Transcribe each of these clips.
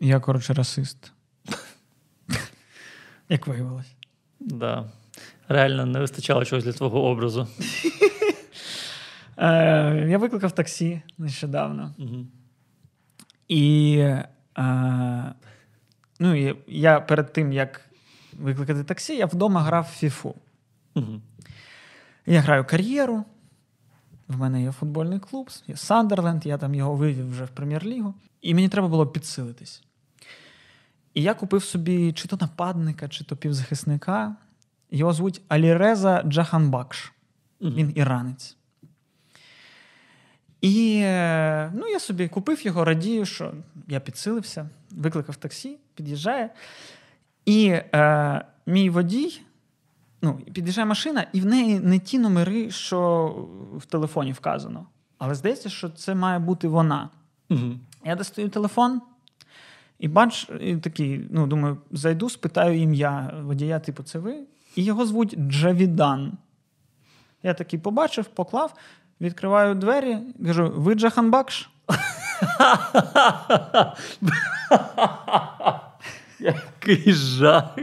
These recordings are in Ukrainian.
Я, коротше, расист. Як виявилось. Да. Реально не вистачало чогось для твого образу. Е, Я викликав таксі нещодавно. Угу. І е, ну, і я перед тим, як викликати таксі, я вдома грав в фіфу. Угу. Я граю кар'єру. В мене є футбольний клуб, є Сандерленд, я там його вивів вже в прем'єр-лігу. І мені треба було підсилитись. І я купив собі чи то нападника, чи то півзахисника. Його звуть Аліреза Джаханбакш. Він іранець. І е, ну, я собі купив його, радію, що я підсилився, викликав таксі, під'їжджає. І е, мій водій, ну, під'їжджає машина, і в неї не ті номери, що в телефоні вказано. Але здається, що це має бути вона. Угу. Я достаю телефон і бачу, і такий, ну, думаю, зайду, спитаю ім'я водія, типу, це ви? І його звуть Джавідан. Я такий побачив, поклав, відкриваю двері, кажу: ви Джаханбакш? Який жах.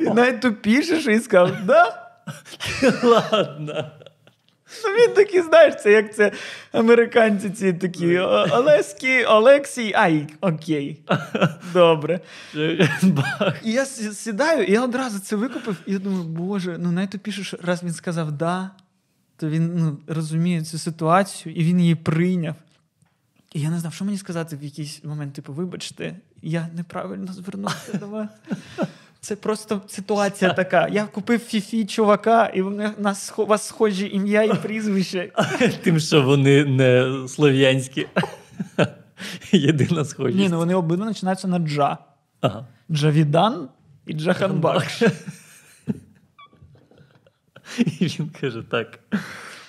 І найтупіше, що він сказав, да? Ладно. Ну, він такий, знаєш, це як це американці ці такі «О- Олексій, ай, окей. Добре. І я сідаю, і я одразу це викупив, і я думаю, боже, ну найтупіше, що раз він сказав да, то він ну, розуміє цю ситуацію, і він її прийняв. І я не знав, що мені сказати в якийсь момент, типу, вибачте, я неправильно звернувся до вас. Це просто ситуація така. Я купив в фіфі чувака, і в нас у вас схожі ім'я і прізвище. Тим, що вони не слов'янські. Єдина схожість. Ні, ну вони обидва починаються на джа. Ага. Джавідан і Джаханбакш. І він каже так.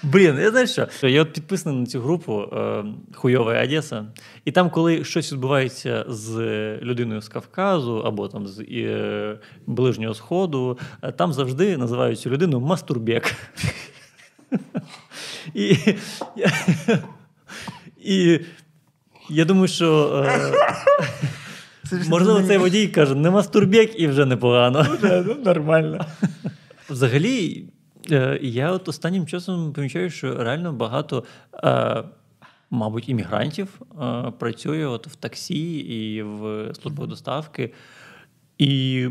Блін, я знаю що? Я от підписаний на цю групу е, Хуйова Одеса, і там, коли щось відбувається з людиною з Кавказу або там з е, Ближнього Сходу, е, там завжди називають цю людину Мастурбек. І, я- і я думаю, що е, можливо цей водій каже, не мастурбек і вже непогано. Ну, Нормально. Взагалі, я от останнім часом помічаю, що реально багато, е, мабуть, іммігрантів е, працює от в таксі і в службах доставки. І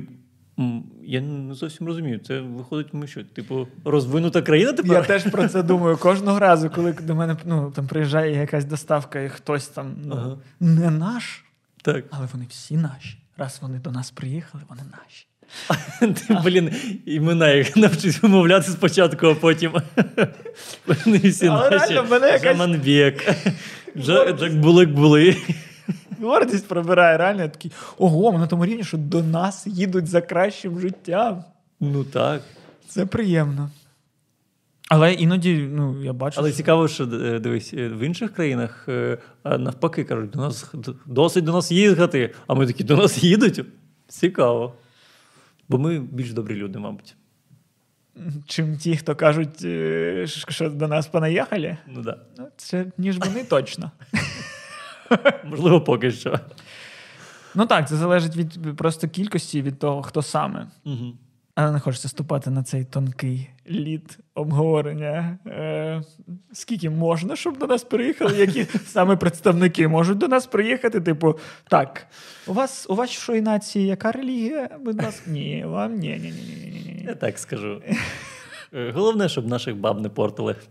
я не зовсім розумію, це виходить, ми що, типу, розвинута країна тепер? Я теж про це думаю кожного разу, коли до мене ну, там приїжджає якась доставка, і хтось там ну, Ага. не наш, Так. але вони всі наші. Раз вони до нас приїхали, вони наші. Ти, блін, імена їх навчись вимовляти спочатку, а потім. Вони всі Але наші. реально, в мене якась- Жаманбек, Жа- Джак Булик були. Гордість пробирає, реально я такий. Ого, ми на тому рівні, що до нас їдуть за кращим життям. Ну так. Це приємно. Але іноді, ну, я бачу. Але що- цікаво, що е, дивись, е, в інших країнах е, а навпаки кажуть, до нас д- досить до нас їхати. А ми такі до нас їдуть. Цікаво. Бо ми більш добрі люди, мабуть. чим ті, хто кажуть, е, що до нас понаїхали, Ну да. ну, це ніж вони точно. Можливо, поки що. Ну так, це залежить від просто кількості від того, хто саме. Угу. Але не хочеться ступати на цей тонкий лід обговорення. Е, скільки можна, щоб до нас приїхали? Які саме представники можуть до нас приїхати? Типу, так, у вас у вашої нації яка релігія? Будь ласка, ні, вам ні, ні, ні, ні, ні, ні. Я так скажу. Е, Головне, щоб наших баб не портили.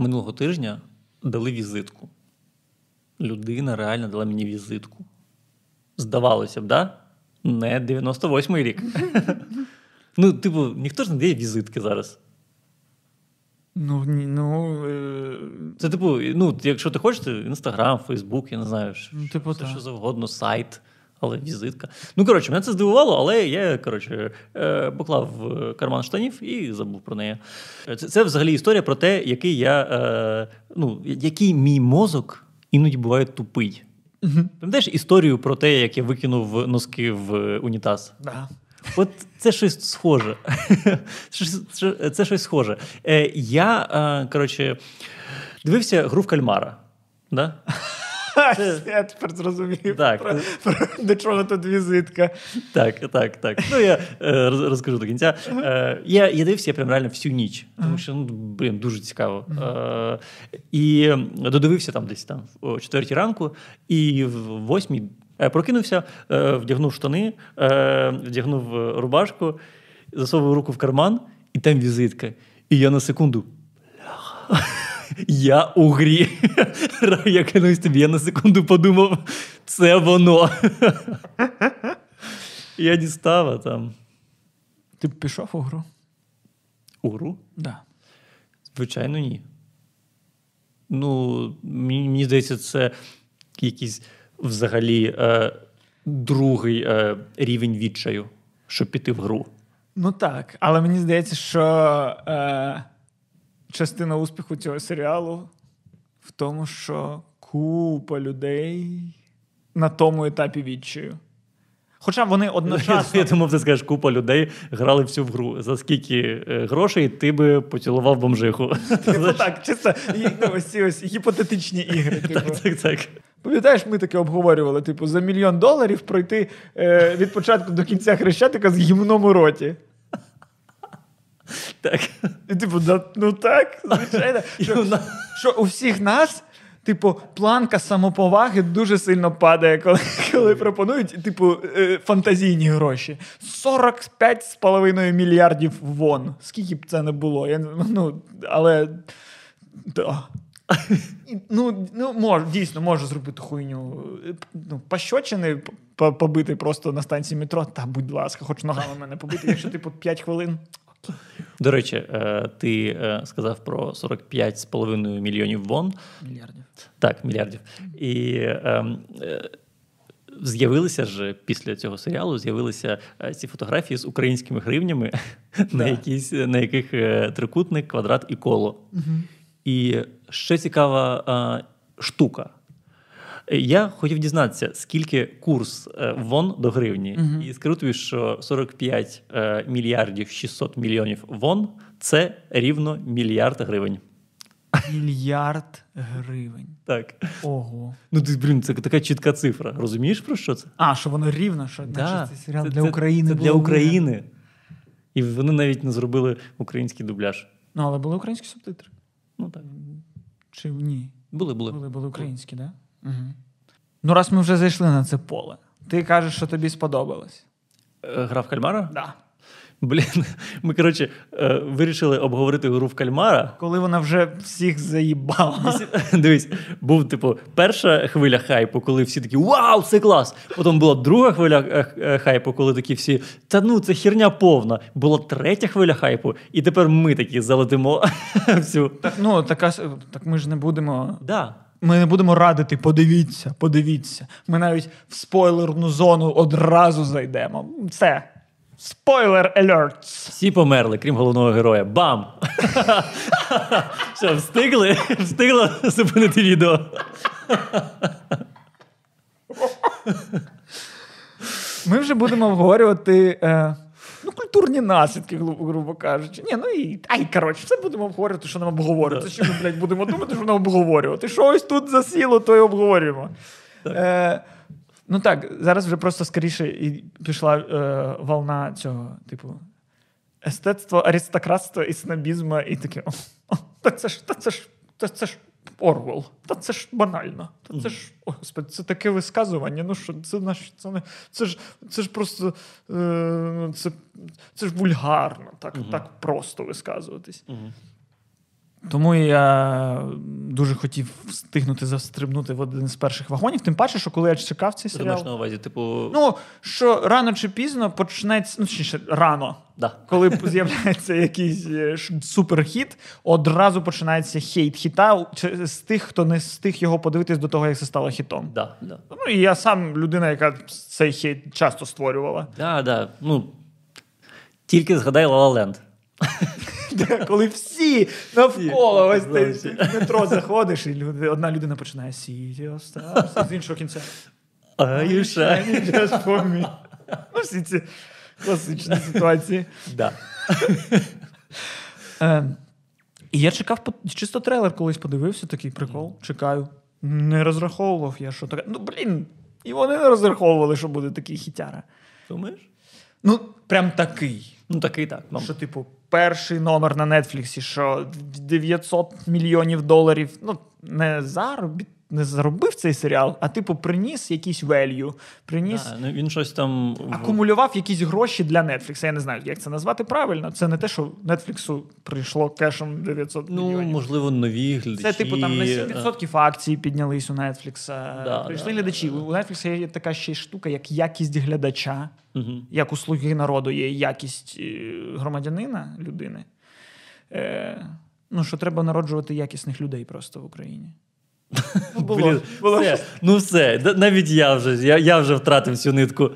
минулого тижня дали візитку. Людина реально дала мені візитку. Здавалося б, да? Не 98-й рік. Ну, типу, ніхто ж не дає візитки зараз. Ну, ні, ну, е, Це, типу, ну, якщо ти хочеш, Інстаграм, Фейсбук, я не знаю, що, Ну, типу, все, що завгодно, сайт, але візитка. Ну, коротше, мене це здивувало, але я, коротше, е, поклав в карман штанів і забув про неї. Це, це взагалі історія про те, який я, е, ну, який мій мозок іноді буває тупий. Пам'ятаєш історію про те, як я викинув носки в унітаз? Да. От це щось схоже. Це щось схоже. Е, я, е, коротше, дивився гру в кальмара. Да? Я тепер зрозумів, так. про, про, до чого тут візитка. Так, так, так. Ну, я е, розкажу до кінця. Е, я я дивився я прям реально всю ніч, тому що ну, блін, дуже цікаво. Е, І додивився там десь там о четвертій ранку, і в восьмій прокинувся, е, вдягнув штани, е, вдягнув рубашку, засовував руку в карман, і там візитка. І я на секунду. Я у грі. Я клянусь тобі, я на секунду подумав, це воно. Я дістав а там. Ти б пішов у гру? У гру? Да. Звичайно, ні. Ну, мені, мені здається, це якийсь взагалі е, другий е, рівень відчаю, щоб піти в гру. Ну так, але мені здається, що е, частина успіху цього серіалу в тому, що купа людей на тому етапі відчаю. Хоча вони одночасно. Я думав, ти скажеш, купа людей грали всю в гру. За скільки е, грошей ти би поцілував бомжиху? Типу так, чисто ну, ось ці ось гіпотетичні ігри. Типу. Так, так, так. Пам'ятаєш, ми таке обговорювали: типу, за мільйон доларів пройти е, від початку до кінця хрещатика з гімном у роті. Так. І, Типу, ну так, звичайно. Що, що у всіх нас, типу, планка самоповаги дуже сильно падає, коли коли пропонують, типу, е, фантазійні гроші. 45,5 мільярдів вон. Скільки б це не було? Я, ну, Але. Да. Ну, ну мож, дійсно можу зробити хуйню. Ну, Пощочини побити просто на станції метро. Та, будь ласка, хоч ногами мене побити, якщо типу 5 хвилин. До речі, е, ти е, сказав про 45,5 мільйонів вон. Мільярдів. Так, мільярдів. І ем, е, з'явилися ж після цього серіалу з'явилися ці фотографії з українськими гривнями, да. на якісь, на яких трикутник, квадрат і коло. Угу. І ще цікава штука. Я хотів дізнатися, скільки курс е, вон до гривні, uh і скажу тобі, що 45 е, мільярдів 600 мільйонів вон це рівно мільярд гривень. Мільярд гривень. Так. Ого. Ну, ти, блін, це така чітка цифра. Розумієш про що це? А, що воно рівно, що да. це серіал це, для України. Це, це для України. І вони навіть не зробили український дубляж. Ну, але були українські субтитри. Ну так. Чи ні? Були, були. Були, були українські, так? Да? Угу. Ну, раз ми вже зайшли на це поле, ти кажеш, що тобі сподобалось. Е, гра в кальмара? Так. Да. Блін, ми, коротше, е, вирішили обговорити гру в кальмара. Коли вона вже всіх заїбала. Дивись, був, типу, перша хвиля хайпу, коли всі такі Вау, це клас! Потім була друга хвиля е, хайпу, коли такі всі, та ну, це херня повна. Була третя хвиля хайпу, і тепер ми такі залетимо всю. Так, ну, така, так ми ж не будемо. Да. Ми не будемо радити, подивіться, подивіться. Ми навіть в спойлерну зону одразу зайдемо. Це спойлер алерт. Всі померли, крім головного героя. Бам! Що, встигли? Встигла зупинити відео. Ми вже будемо обговорювати. Е... Ну, культурні наслідки, грубо кажучи. Ні, ну і ай, коротше, все будемо обговорювати, що нам обговорювати. Що ми, блядь, будемо думати, що нам обговорювати. Що ось тут засіло, то й обговорюємо. Е, Ну так, зараз вже просто скоріше і пішла е, волна цього, типу, естетство, аристократства і снобізму, і таке. О, о, та це ж, та це ж, та це ж Орвел. Та це ж банально. Та це ж, о, господи, це таке висказування. Ну що, це наш, це не це ж це ж просто е, це, це ж вульгарно, так так просто висказуватись. Тому я дуже хотів встигнути застрибнути в один з перших вагонів. Тим паче, що коли я чекав цей серіал... Ти на увазі, типу... Ну, що рано чи пізно почнеться, ну, точніше, рано. Да. Коли з'являється якийсь е, суперхіт, одразу починається хейт хіта з тих, хто не встиг його подивитись до того, як це стало хітом. Да, да. Ну і я сам людина, яка цей хейт часто створювала. Да, да. Ну, Тільки згадай La La Land. Коли всі навколо. Ось ти в метро заходиш, і одна людина починає сіті остався, з іншого кінця. Ну, всі ці класичні ситуації. Да. Е, і я чекав, чисто трейлер колись подивився, такий прикол, чекаю. Не розраховував я, що таке. Ну, блін, і вони не розраховували, що буде такий хітяра. Думаєш? Ну, прям такий. Ну такий так. Що, типу, перший номер на Нетфліксі, що 900 мільйонів доларів. Ну, не заробіт, не заробив цей серіал, а типу приніс якийсь value, приніс. да, ну, він щось там. Акумулював якісь гроші для Netflix. Я не знаю, як це назвати правильно. Це не те, що Netflix прийшло кешем 900 Ну, мільйонів. можливо, нові глядачі. Це, типу, там на е, 7% акції піднялись у Netflix. Да, Прийшли да, глядачі. У Netflix є така ще штука, як якість глядача, Мгм. як у слуги народу є якість е, громадянина, людини. Е, ну, що треба народжувати якісних людей просто в Україні. Ну, було, Блін, було. все, ну все, навіть я вже, я, я вже втратив цю нитку.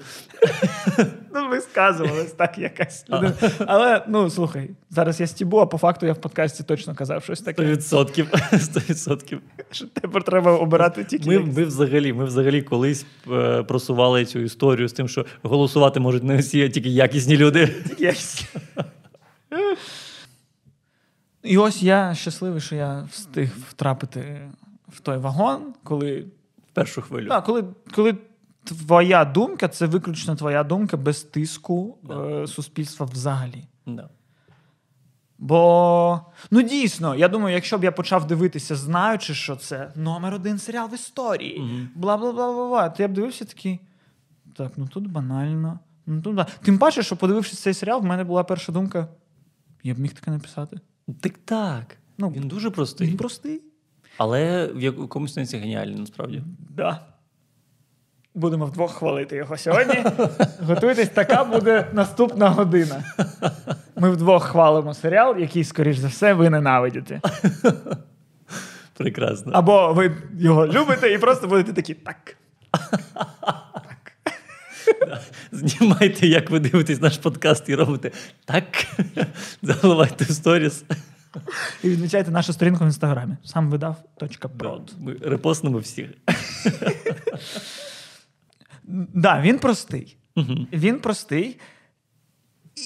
Ну, висказувалась так якась людина. Але ну слухай, зараз я стібу, а по факту я в подкасті точно казав щось таке. 100%. 100%. Що тепер треба обирати тільки. Ми, ми, взагалі, ми взагалі колись е, просували цю історію з тим, що голосувати можуть не всі, а тільки якісні люди. Тільки якісь. І ось я щасливий, що я встиг втрапити в той вагон, коли В першу хвилю. Так, коли, коли твоя думка це виключно твоя думка без тиску Да. е, суспільства взагалі. Да. Бо ну дійсно, я думаю, якщо б я почав дивитися, знаючи, що це номер один серіал в історії, бла бла бла бла бла, то я б дивився такий. Так, ну тут банально. Ну тут ба- Тим паче, що подивившись цей серіал, в мене була перша думка. Я б міг таке написати. Так так. Ну, Він дуже простий. Він простий. Але в якомусь сенсі геніальний, насправді. Да. Будемо вдвох хвалити його сьогодні. Готуйтесь, така буде наступна година. Ми вдвох хвалимо серіал, який, скоріш за все, ви ненавидите. Прекрасно. Або ви його любите і просто будете такі так. Знімайте, як ви дивитесь наш подкаст і робите так. Заливайте в сторіс. І відмічайте нашу сторінку в інстаграмі. Сам видав.прод. Ми репостнемо всіх. Да, він простий. Він простий.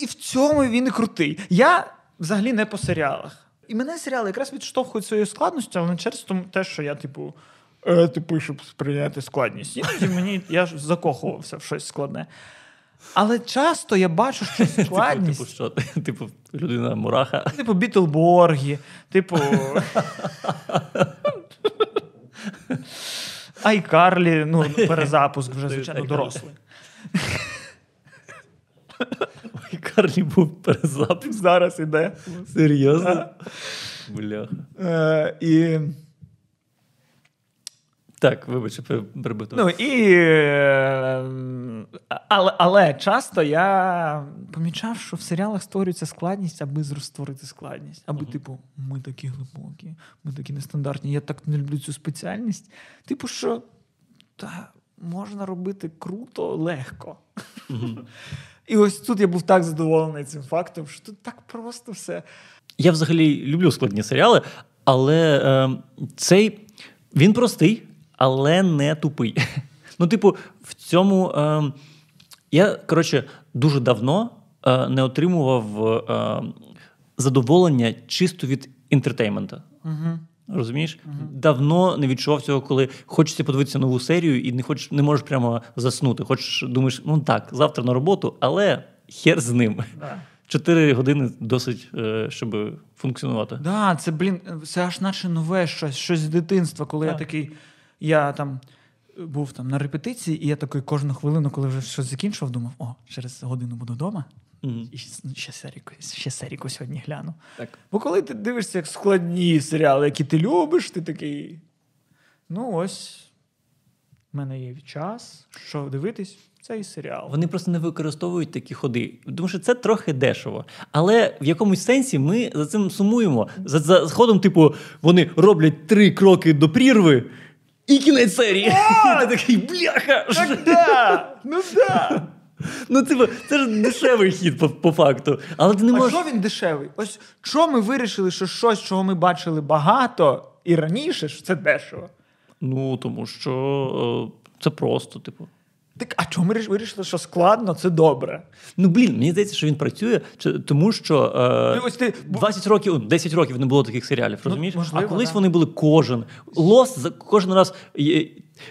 І в цьому він і крутий. Я взагалі не по серіалах. І мене серіали якраз відштовхують своєю складністю, але не через тому те, що я, типу, е, типу, щоб сприйняти складність. Іноді мені я ж закохувався в щось складне. Але часто я бачу, що Типу, складність. типу, що? Типу, людина мураха. Типу Бітлборги, типу. Айкарлі, ну, перезапуск вже, звичайно, дорослий. Ой, Карлі був перезапуск. Зараз іде. Серйозно? Бляха. Е, і, Так, вибач, пер- перебито. ну, і, е, але, але часто я помічав, що в серіалах створюється складність, аби створити складність. Аби, типу, ми такі глибокі, ми такі нестандартні. Я так не люблю цю спеціальність. Типу, що та, можна робити круто, легко. І ось тут я був так задоволений цим фактом, що тут так просто все. Я взагалі люблю складні серіали, але е, цей він простий, але не тупий. Ну, типу, в цьому е, я коротше дуже давно е, не отримував е, задоволення чисто від інтертеймента. Угу. Розумієш? Давно не відчував цього, коли хочеться подивитися нову серію і не хочеш, не можеш прямо заснути. Хочеш, думаєш, ну так, завтра на роботу, але хер з ним. Да. Чотири години досить, е, щоб функціонувати. Да, це, блін, це аж наче нове щось, щось з дитинства, коли я такий. Я там був там на репетиції, і я такий кожну хвилину, коли вже щось закінчував, думав: о, через годину буду вдома, Мгм. і ще, ще серіку, ще серіку сьогодні гляну. Так. Бо коли ти дивишся як складні серіали, які ти любиш, ти такий. Ну, ось в мене є час, що дивитись цей серіал. Вони просто не використовують такі ходи, тому що це трохи дешево. Але в якомусь сенсі ми за цим сумуємо. За, за ходом, типу, вони роблять три кроки до прірви і кінець серії. І ти такий бляха! Так, да! Ну да! Ну, типу, це ж дешевий хід по, по факту. Але ти не А можеш. що він дешевий? Ось що ми вирішили, що щось, чого ми бачили багато і раніше, що це дешево. Ну, тому що е, це просто, типу. Так, а чому вирішили, що складно, це добре? Ну, блін, мені здається, що він працює, тому що Ну, е, ось ти- 20 років, ну, 10 років не було таких серіалів, розумієш? можливо, а колись да. вони були кожен. Lost за кожен раз.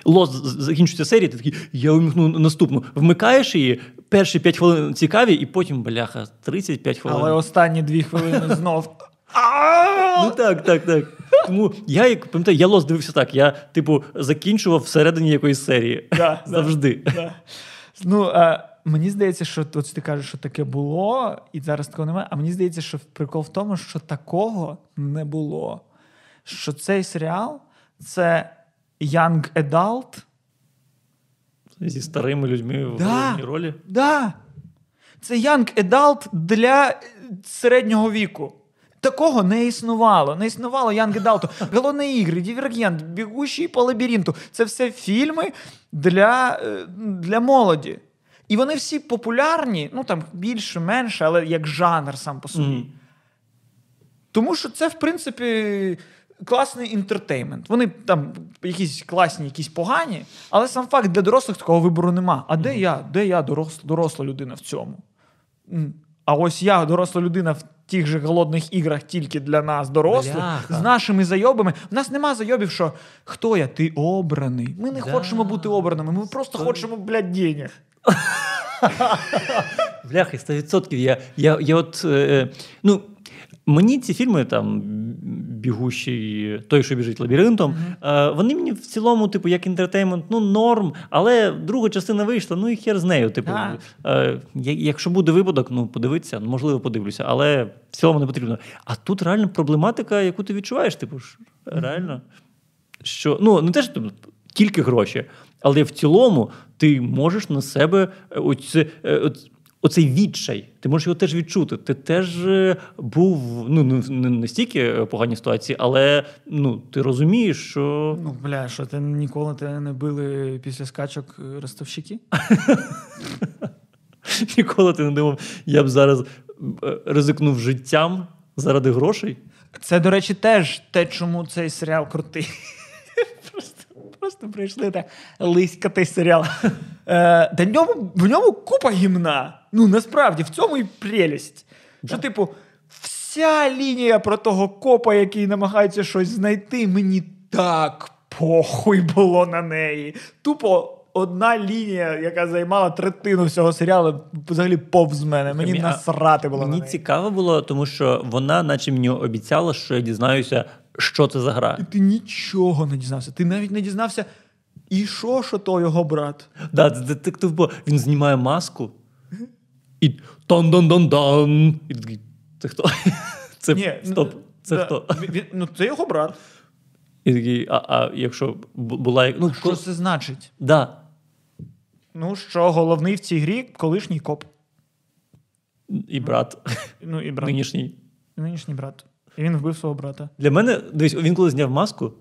Lost закінчується серія, ти такий, я вмикну наступну. Вмикаєш її, перші 5 хвилин цікаві, і потім, бляха, 35 хвилин. Але останні дві хвилини знов. Ну так, так, так. Тому я як пам'ятаю, я Lost дивився так. Я, типу, закінчував всередині якоїсь серії. Да. Завжди. Да. Ну, а, мені здається, що от ти кажеш, що таке було, і зараз такого немає. А мені здається, що прикол в тому, що такого не було. Що цей серіал це young adult. Зі старими людьми в Да. головній ролі. Да. Це young adult для середнього віку. Такого не існувало. Не існувало Young Adult. Голодні ігри, Дівергент, Бігущий по лабіринту. Це все фільми для, е, для молоді. І вони всі популярні, ну там більше, менше, але як жанр сам по собі. Мгм. Тому що це, в принципі, класний інтертеймент. Вони там якісь класні, якісь погані, але сам факт для дорослих такого вибору нема. А де я? Де я доросла, доросла людина в цьому? А ось я, доросла людина в тих же голодних іграх тільки для нас, дорослих, Бляха. з нашими зайобами. У нас нема зайобів, що хто я? Ти обраний. Ми не Да. хочемо бути обраними, ми просто хочемо, блядь, денег. Бляха, 100%. Я, я, я от, е, ну, мені ці фільми там. Бігущий, той, що біжить лабіринтом, е, вони мені в цілому, типу, як інтертеймент, ну, норм, але друга частина вийшла, ну і хер з нею. Типу, Так. е, якщо буде випадок, ну подивитися, можливо, подивлюся, але в цілому не потрібно. А тут реально проблематика, яку ти відчуваєш, типу, ж, реально. Що, ну, не те, що тільки гроші, але в цілому ти можеш на себе оце, е, оц- оцей відчай, ти можеш його теж відчути. Ти теж е, був ну, не настільки е, поганій ситуації, але ну, ти розумієш, що. Ну, бля, що ти ніколи тебе не били після скачок е, ростовщики? Ніколи ти не думав, я б зараз ризикнув життям заради грошей. Це, до речі, теж те, чому цей серіал крутий. Просто, просто прийшли так лиськатий серіал. Е, да в ньому, в ньому купа гімна. Ну, насправді, в цьому і прелість. Що, типу, вся лінія про того копа, який намагається щось знайти, мені так похуй було на неї. Тупо. Одна лінія, яка займала третину всього серіалу, взагалі повз мене. Мені насрати було. Мені на неї. цікаво було, тому що вона, наче мені обіцяла, що я дізнаюся, що це за гра. І ти нічого не дізнався. Ти навіть не дізнався, і що, що то його брат. Да, детектив, бо він знімає маску і тан-дан-дан-дан. І такий, це хто? Це Ні, стоп. Це да, хто? він- ну, це його брат. І такий, а, а якщо бу- була. Ну, Що це значить? да. Ну, що головний в цій грі колишній коп. І брат Ну, і брат. нинішній. Нинішній брат. І він вбив свого брата. Для мене, дивись, він коли зняв маску,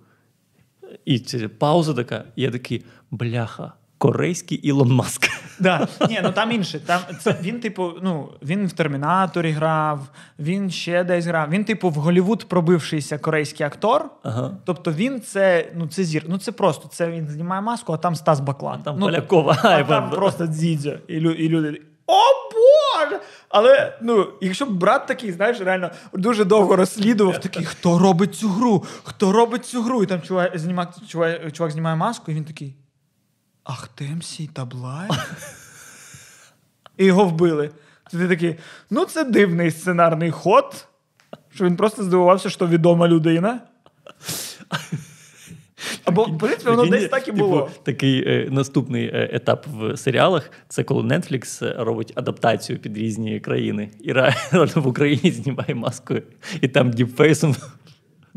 і це пауза така, і я такий, бляха, корейський Ілон Маск. Да. Ні, ну там інше. Там, це, він, типу, ну, він в Термінаторі грав, він ще десь грав. Він, типу, в Голівуд пробившийся корейський актор. Ага. Тобто він це, ну, це зір. Ну, це просто це він знімає маску, а там Стас Баклан. Там ну, Полякова. А там просто дзідзя. І, лю- і люди. О Боже! Але ну, якщо б брат такий, знаєш, реально дуже довго розслідував, такий, хто робить цю гру? Хто робить цю гру? І там чувак, знімак, чувак, чувак знімає маску, і він такий. Ах, ТМС Таблай? І його вбили. Ти такий, ну це дивний сценарний ход, що він просто здивувався, що відома людина. Або, в принципі, воно десь так і типу, було. Такий е, наступний е, етап в серіалах це коли Netflix е, робить адаптацію під різні країни. І реально в Україні знімає маскою, і там діпфейсом.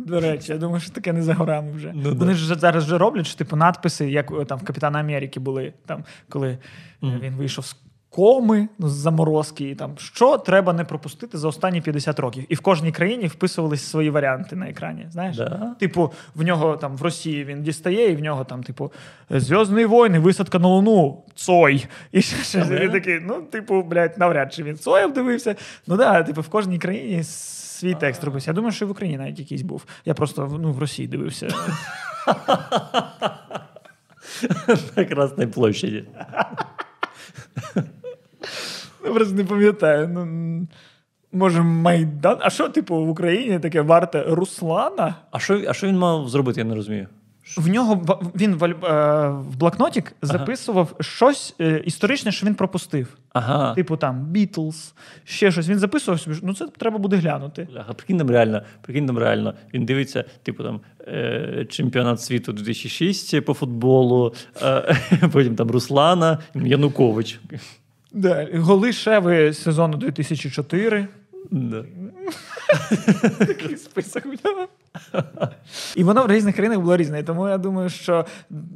До речі, я думаю, що таке не за горами вже. Ну, Вони да. ж зараз вже роблять, що типу надписи, як там в Капітана Америки були, там, коли е, він вийшов з коми, ну, заморозки, і там що треба не пропустити за останні 50 років. І в кожній країні вписувалися свої варіанти на екрані. Знаєш? Да. Типу, в нього там в Росії він дістає, і в нього там, типу, Зв'язні війни, висадка на Луну, Цой. І ще. І він такий, ну, типу, блядь, навряд чи він Цоєм дивився. Ну да, типу, в кожній країні свій текст робився. Я думаю, що і в Україні навіть якийсь був. Я просто ну, в Росії дивився. На Красній площаді. Я просто не пам'ятаю. Ну, може, Майдан. А що, типу, в Україні таке варте Руслана? А що, а що він мав зробити, я не розумію. В нього він в, е, в блокнотик записував щось е, історичне, що він пропустив. Ага. Типу там Бітлз, ще щось. Він записував собі, ну це треба буде глянути. Бляха, прикинь нам реально, прикинь нам реально. Він дивиться, типу там е, чемпіонат світу 2006 по футболу, потім там Руслана, Янукович. Да. Голи Шеви сезону 2004. Да. Такий список. І воно в різних країнах було різне. Тому я думаю, що,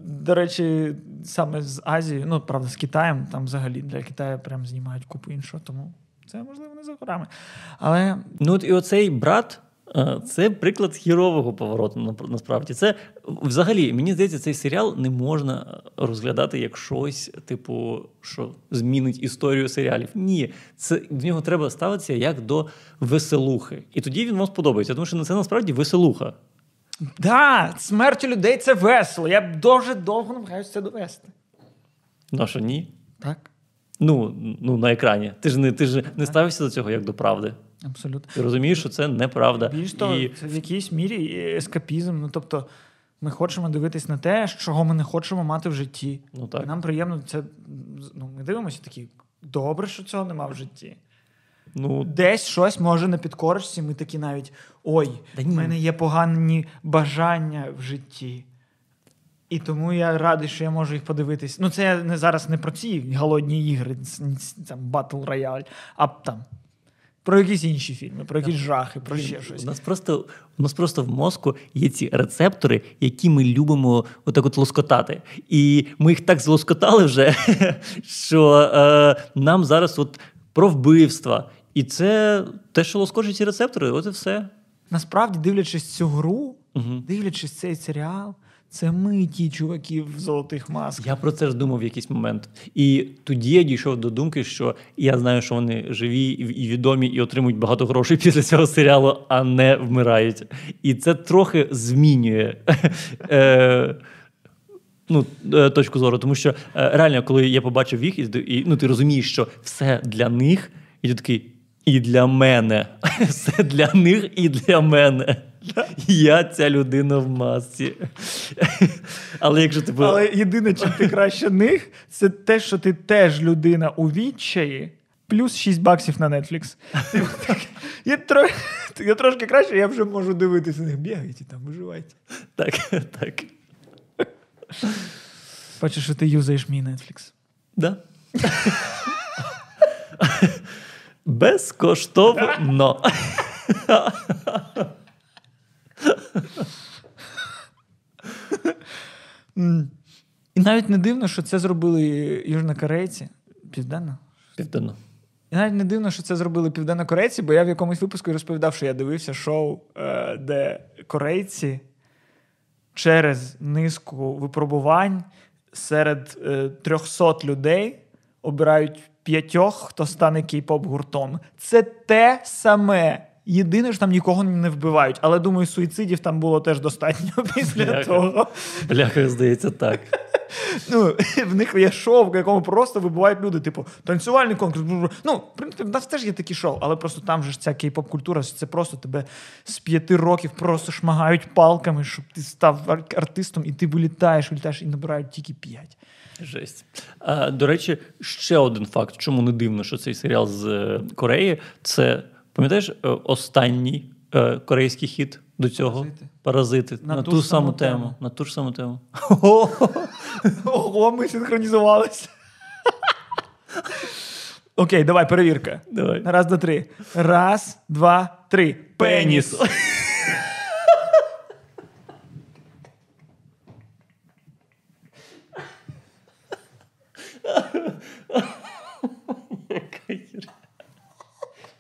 до речі, саме з Азії, ну правда, з Китаєм, там взагалі для Китаю прям знімають купу іншого, тому це можливо не за горами. Але Ну і оцей брат. Е, Це приклад хірового повороту насправді. Це взагалі, мені здається, цей серіал не можна розглядати як щось, типу, що змінить історію серіалів. Ні, це до нього треба ставитися як до веселухи. І тоді він вам сподобається, тому що це насправді веселуха. да, смерть людей це весело. Я дуже довго намагаюся це довести. Ну що ні? Так, Ну, ну на екрані. Ти ж не ти ж не ставишся до цього як до правди. Абсолютно. Ти розумієш, що це неправда. Більш того, І це в якійсь мірі ескапізм. Ну тобто, ми хочемо дивитись на те, чого ми не хочемо мати в житті. Ну, так. І нам приємно це. Ну, ми дивимося такі. Добре, що цього нема в житті. ну, Десь щось може на підкорочці, ми такі навіть ой, в мене є погані бажання в житті. І тому я радий, що я можу їх подивитись. Ну, це я не зараз не про ці голодні ігри, там Battle Royale, а там про якісь інші фільми, про якісь жахи, про ще щось. У нас просто у нас просто в мозку є ці рецептори, які ми любимо отак от лоскотати. І ми їх так злоскотали вже, що е, нам зараз от про вбивства. І це те, що лоскочить ці рецептори, от і все. Насправді, дивлячись цю гру, Мгм. дивлячись цей серіал, це ми ті чуваки в золотих масках. Я про це ж думав в якийсь момент. І тоді я дійшов до думки, що я знаю, що вони живі і відомі, і отримують багато грошей після цього серіалу, а не вмирають. І це трохи змінює. Е, Ну, е, точку зору, тому що е, реально, коли я побачив їх, і ну, ти розумієш, що все для них, і ти такий, і для мене. Все для них і для мене. Я ця людина в масці. Але якщо ти Але єдине, чим ти краще них, це те, що ти теж людина у відчаї, плюс 6 баксів на Netflix. Типу, Я, тро... я трошки краще, я вже можу дивитися на них. Бігайте там, виживайте. Так, так. Бачиш, що ти юзаєш мій Netflix. Да. Безкоштовно. І навіть не дивно, що це зробили южнокорейці. Південно. Південно. І навіть не дивно, що це зробили південнокорейці, бо я в якомусь випуску розповідав, що я дивився шоу, е, де корейці через низку випробувань серед е, 300 людей обирають п'ятьох, хто стане кей-поп гуртом. Це те саме. Єдине, що там нікого не вбивають, але думаю, суїцидів там було теж достатньо після Бляха. того. Бляха, здається, так. Ну, в них є шоу, в якому просто вибувають люди, типу, танцювальний конкурс. Ну, в принципі, в нас теж є такі шоу, але просто там же ж ця кей-поп-культура, це просто тебе з п'яти років просто шмагають палками, щоб ти став ар- артистом, і ти вилітаєш, вилітаєш і набирають тільки п'ять. Жесть. А, до речі, ще один факт, чому не дивно, що цей серіал з е, Кореї, це пам'ятаєш е, останній е, корейський хід до цього? «Паразити». Паразити. На, ту, саму тему. На ту ж саму тему. Ого, ми синхронізувалися. Окей, давай, перевірка. Давай. Раз, два, три. Раз, два, три. Пеніс.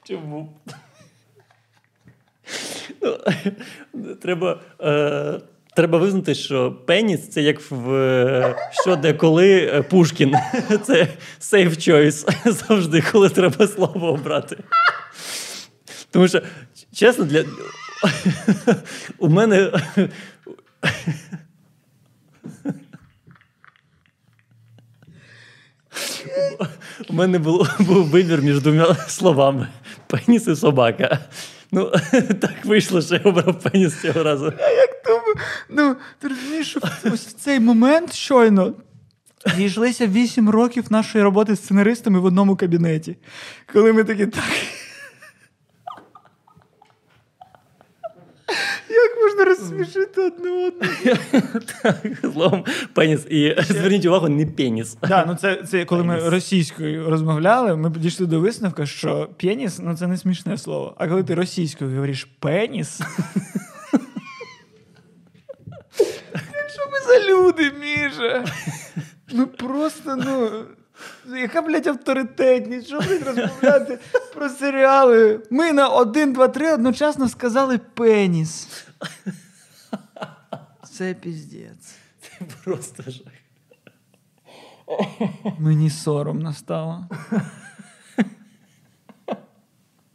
Тому. Ну, треба, е, треба визнати, що пеніс це як в е, що де коли е, Пушкін. Це safe choice. Завжди, коли треба слово обрати. Тому що, чесно, для. У мене. У мене був вибір між двома словами: пеніс і собака. Ну, так вийшло, що я обрав пеніс цього разу. Як тому, ну, ти розумієш, що ось в цей момент щойно Зійшлися 8 років нашої роботи з сценаристами в одному кабінеті. Коли ми такі так. Як можна розсмішити одне одного? Так, Словом, пеніс. І зверніть увагу, не пеніс. Да, ну це, це коли ми російською розмовляли, ми підійшли до висновку, що пеніс ну це не смішне слово. А коли ти російською говориш пеніс. Що ми за люди, Міша? Ну просто, ну. Яка, блядь, авторитетність? Що блядь, розмовляти про серіали? Ми на один, два, три одночасно сказали пеніс. Це піздець. Просто жах. Мені соромно стало.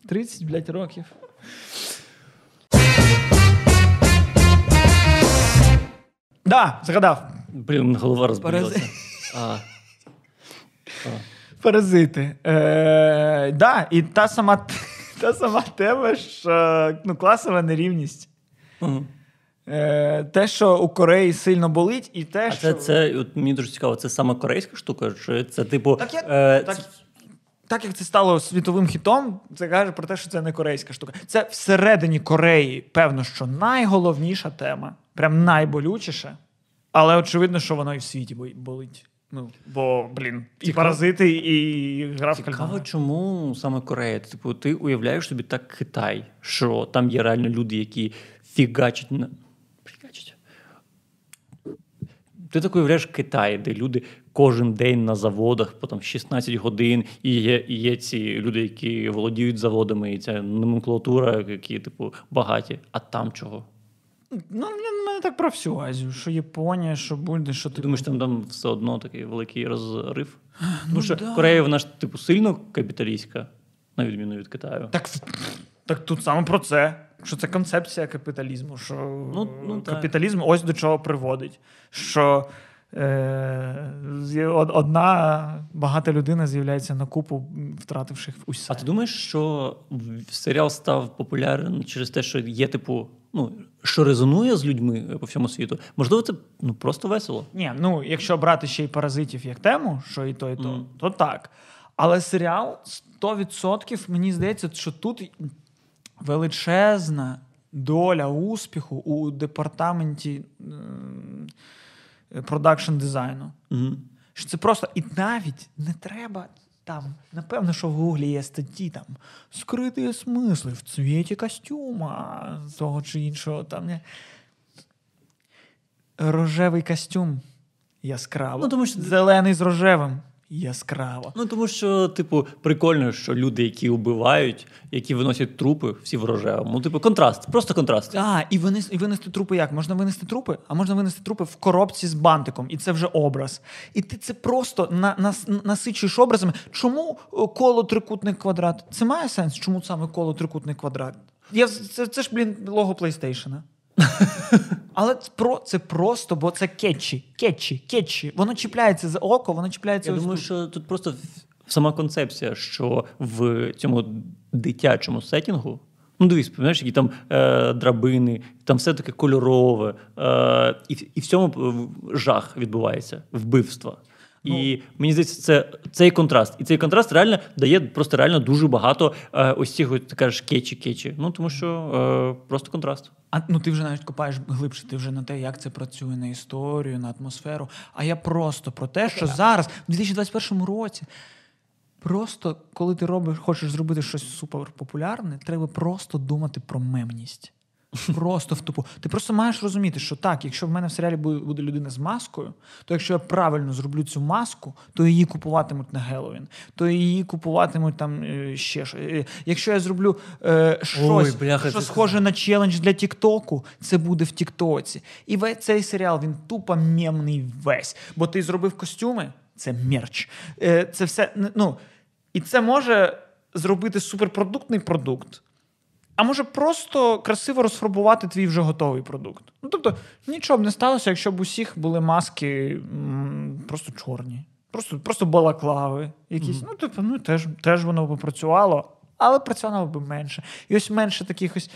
30, блядь, років. Да, згадав. Блін, голова розболілася. Парази- А, Паразити. Е, да, і та сама, та сама тема, що ну, класова нерівність. Е, те, що у Кореї сильно болить, і те, А що. це, це от мені дуже цікаво, це саме корейська штука, чи це типу. Так, як, е, так, так як це стало світовим хітом, це каже про те, що це не корейська штука. Це всередині Кореї, певно, що найголовніша тема, прям найболючіша. Але очевидно, що воно і в світі болить. Ну, бо, блін, і Цікаво. паразити, і гра в Цікаво, чому саме Корея? Типу, ти уявляєш собі так Китай, що там є реально люди, які фігачать на. Фігачать. Ти так уявляєш Китай, де люди кожен день на заводах по там 16 годин, і є, і є ці люди, які володіють заводами, і ця номенклатура, які, типу, багаті. А там чого? Ну, в мене так про всю Азію, що Японія, що буде, що Ти ти думаєш, там, там все одно такий великий розрив? Ну, Тому що да. Корея, вона ж, типу, сильно капіталістська, на відміну від Китаю. Так, так тут саме про це. Що це концепція капіталізму, що Ну, ну, так. капіталізм ось до чого приводить. Що е, одна багата людина з'являється на купу, втративши усе. А ти думаєш, що серіал став популярним через те, що є, типу, ну, що резонує з людьми по всьому світу? Можливо, це ну, просто весело. Ні, ну якщо брати ще й паразитів як тему, що і то, і то, Мгм. то так. Але серіал 100% мені здається, що тут величезна доля успіху у департаменті продакшн дизайну. Що це просто і навіть не треба там, напевно, що в Гуглі є статті там скриті смисли в цвіті костюма того чи іншого там. Рожевий костюм яскраво. Ну, тому що- Зелений з рожевим яскраво. Ну, тому що, типу, прикольно, що люди, які вбивають, які виносять трупи, всі в рожевому. Ну, типу, контраст, просто контраст. А, і, винес, і винести трупи як? Можна винести трупи, а можна винести трупи в коробці з бантиком, і це вже образ. І ти це просто на, нас, насичуєш образами. Чому коло трикутник квадрат? Це має сенс? Чому саме коло трикутник квадрат? Я, це, це ж, блін, лого PlayStation. Але це, про, це просто, бо це кетчі, кетчі, кетчі. Воно чіпляється за око, воно чіпляється Я ось думаю, тут. що тут просто сама концепція, що в цьому дитячому сетінгу. Ну, дивись, пам'ятаєш, які там е, драбини, там все таке кольорове, е, і, в- і в цьому е, жах відбувається, вбивства. І мені здається, це цей контраст. І цей контраст реально дає просто реально дуже багато е, ось цих, ти кажеш, кетчі-кетчі. Ну, тому що е, просто контраст. А ну ти вже навіть копаєш глибше, ти вже на те, як це працює на історію, на атмосферу. А я просто про те, що зараз, в 2021 році, просто коли ти робиш, хочеш зробити щось суперпопулярне, треба просто думати про мемність. Просто в тупу. Ти просто маєш розуміти, що так, якщо в мене в серіалі буде, людина з маскою, то якщо я правильно зроблю цю маску, то її купуватимуть на Геловін, то її купуватимуть там е, ще щось. Е, Якщо я зроблю е, щось, бляха, що схоже на челендж для Тіктоку, це буде в Тіктоці. І цей серіал він тупо мемний весь. Бо ти зробив костюми, це мерч. Е, це все. Ну, і це може зробити суперпродуктний продукт. А може просто красиво розфарбувати твій вже готовий продукт. Ну тобто, нічого б не сталося, якщо б усіх були маски м, просто чорні, просто просто балаклави. якісь. Mm-hmm. Ну, типу, ну теж теж воно б працювало, але працювало б менше. І ось менше таких ось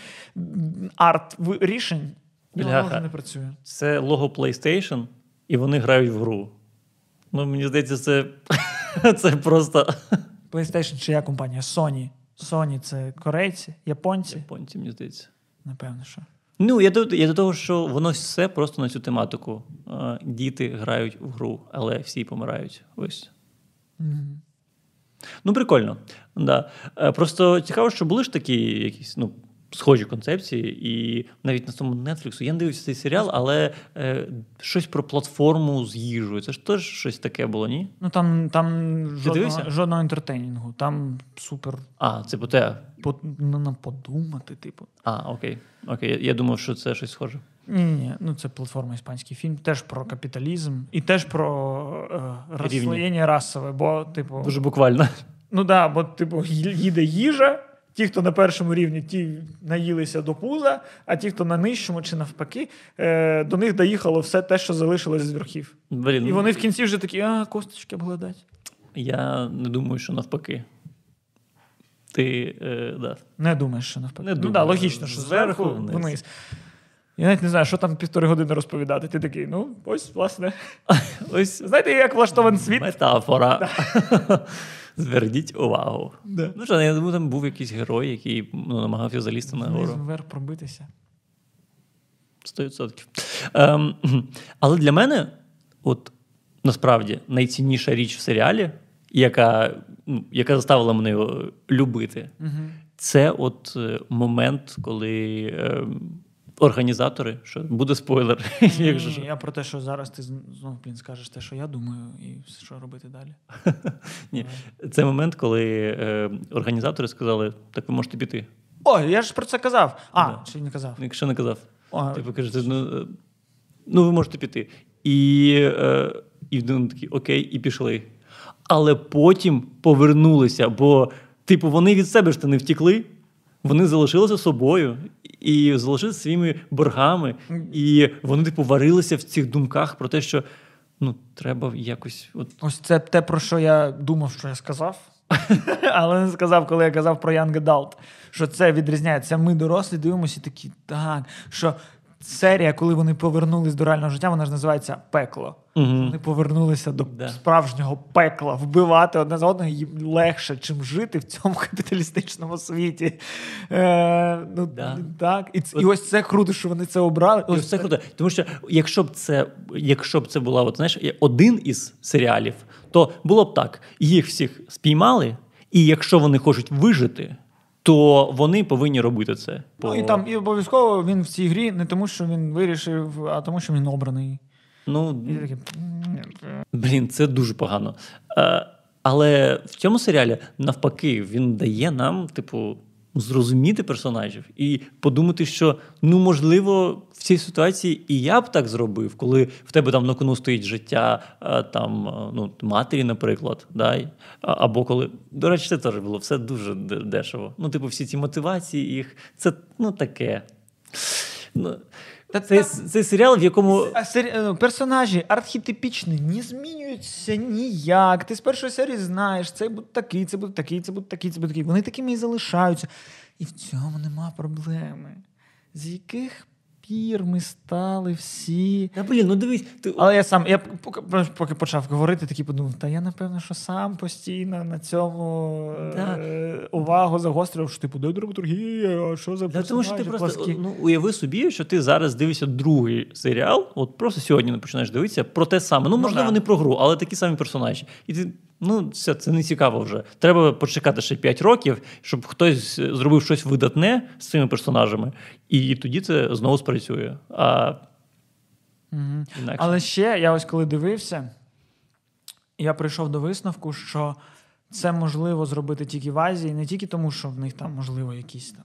арт рішень, воно вже не працює. Це лого PlayStation, і вони грають в гру. Ну, мені здається, це, це просто. PlayStation чия компанія? Sony. Sony це корейці, японці. Японці, мені здається. Напевно, що. Ну, я до я до того, що воно все просто на цю тематику. Діти грають в гру, але всі помирають. Ось. Mm-hmm. Ну, прикольно. Да. Е, просто цікаво, що були ж такі якісь, ну, схожі концепції, і навіть на цьому Netflix, я не дивився цей серіал, але е, щось про платформу з їжею. Це ж теж щось таке було, ні? Ну там там жодного, жодного інтертейнінгу, там супер. А, це по те. По, ну, подумати, типу. А, окей. Окей. Я, я думав, що це щось схоже. Ні, ні, ну це платформа іспанський фільм, теж про капіталізм і теж про е, розслоєння расове, бо, типу. Дуже буквально. Ну так, да, бо, типу, їде їжа. Ті, хто на першому рівні, ті наїлися до пуза, а ті, хто на нижчому чи навпаки, е, до них доїхало все те, що залишилось з верхів. Блін, І вони в кінці вже такі, а, косточки обгладать. Я не думаю, що навпаки. Ти е, да. не думаєш, що навпаки. Не ну так, да, логічно, що зверху вниз. вниз. Я навіть не знаю, що там півтори години розповідати. Ти такий, ну, ось, власне. Ось, Знаєте, як влаштований світ? Метафора. Зверніть увагу. Да. Ну що, я думаю, там був якийсь герой, який ну, намагався залізти на гору. вверх пробитися. 100%. Ем, Але для мене, от насправді, найцінніша річ в серіалі, яка ну, яка заставила мене його любити, угу. це от е, момент, коли. Е, Організатори, що буде спойлер. Ні, якщо ні, Я про те, що зараз ти знову блін, скажеш те, що я думаю, і що робити далі. Ні, Це момент, коли е, організатори сказали, так ви можете піти. О, я ж про це казав. А, да. чи не казав? Якщо не казав, О. типу кажете, ну, е, ну ви можете піти. І е, і вони такі, окей, і пішли. Але потім повернулися, бо, типу, вони від себе ж не втікли. Вони залишилися собою і залишилися своїми боргами, і вони типу варилися в цих думках про те, що ну треба якось. От... Ось це те, про що я думав, що я сказав, але не сказав, коли я казав про Young Adult, що це відрізняється. Ми дорослі дивимося і такі, так, що серія, коли вони повернулись до реального життя, вона ж називається пекло. Угу. Вони повернулися до да. справжнього пекла, вбивати одне з одного їм легше, чим жити в цьому капіталістичному світі. Е, ну, да. так. І, От... і ось це круто, що вони це обрали. Ось це круто. Тому що якщо б це якщо б це була от, знаєш, один із серіалів, то було б так: їх всіх спіймали, і якщо вони хочуть вижити то вони повинні робити це. Ну, І там і обов'язково він в цій грі не тому, що він вирішив, а тому, що він обраний. Ну, і такі... Блін, це дуже погано. А, але в цьому серіалі навпаки він дає нам, типу зрозуміти персонажів і подумати, що ну можливо в цій ситуації і я б так зробив, коли в тебе там на кону стоїть життя там ну матері, наприклад, да? або коли до речі, це теж було все дуже дешево. Ну, типу, всі ці мотивації їх це ну таке. Ну, та Це це серіал, в якому сері... Е, персонажі архетипічні не змінюються ніяк. Ти з першої серії знаєш, це буде такий, це буде такий, це буде такий, це буде такий. Вони такими і залишаються. І в цьому нема проблеми. З яких пір ми стали всі. Та блін, ну дивись. Ти... Але я сам, я поки почав говорити, такий подумав, та я напевно, що сам постійно на цьому да. е- увагу загострював, що типу, де драматургія, що за да, Тому що ти просто ну, уяви собі, що ти зараз дивишся другий серіал, от просто сьогодні починаєш дивитися про те саме. Ну, ну можливо, ну, да. не про гру, але такі самі персонажі. І ти Ну, все, це не цікаво вже. Треба почекати ще 5 років, щоб хтось зробив щось видатне з цими персонажами, і тоді це знову спрацює. А Угу. Але ще я ось коли дивився, я прийшов до висновку, що це можливо зробити тільки в Азії, не тільки тому, що в них там, можливо, якісь там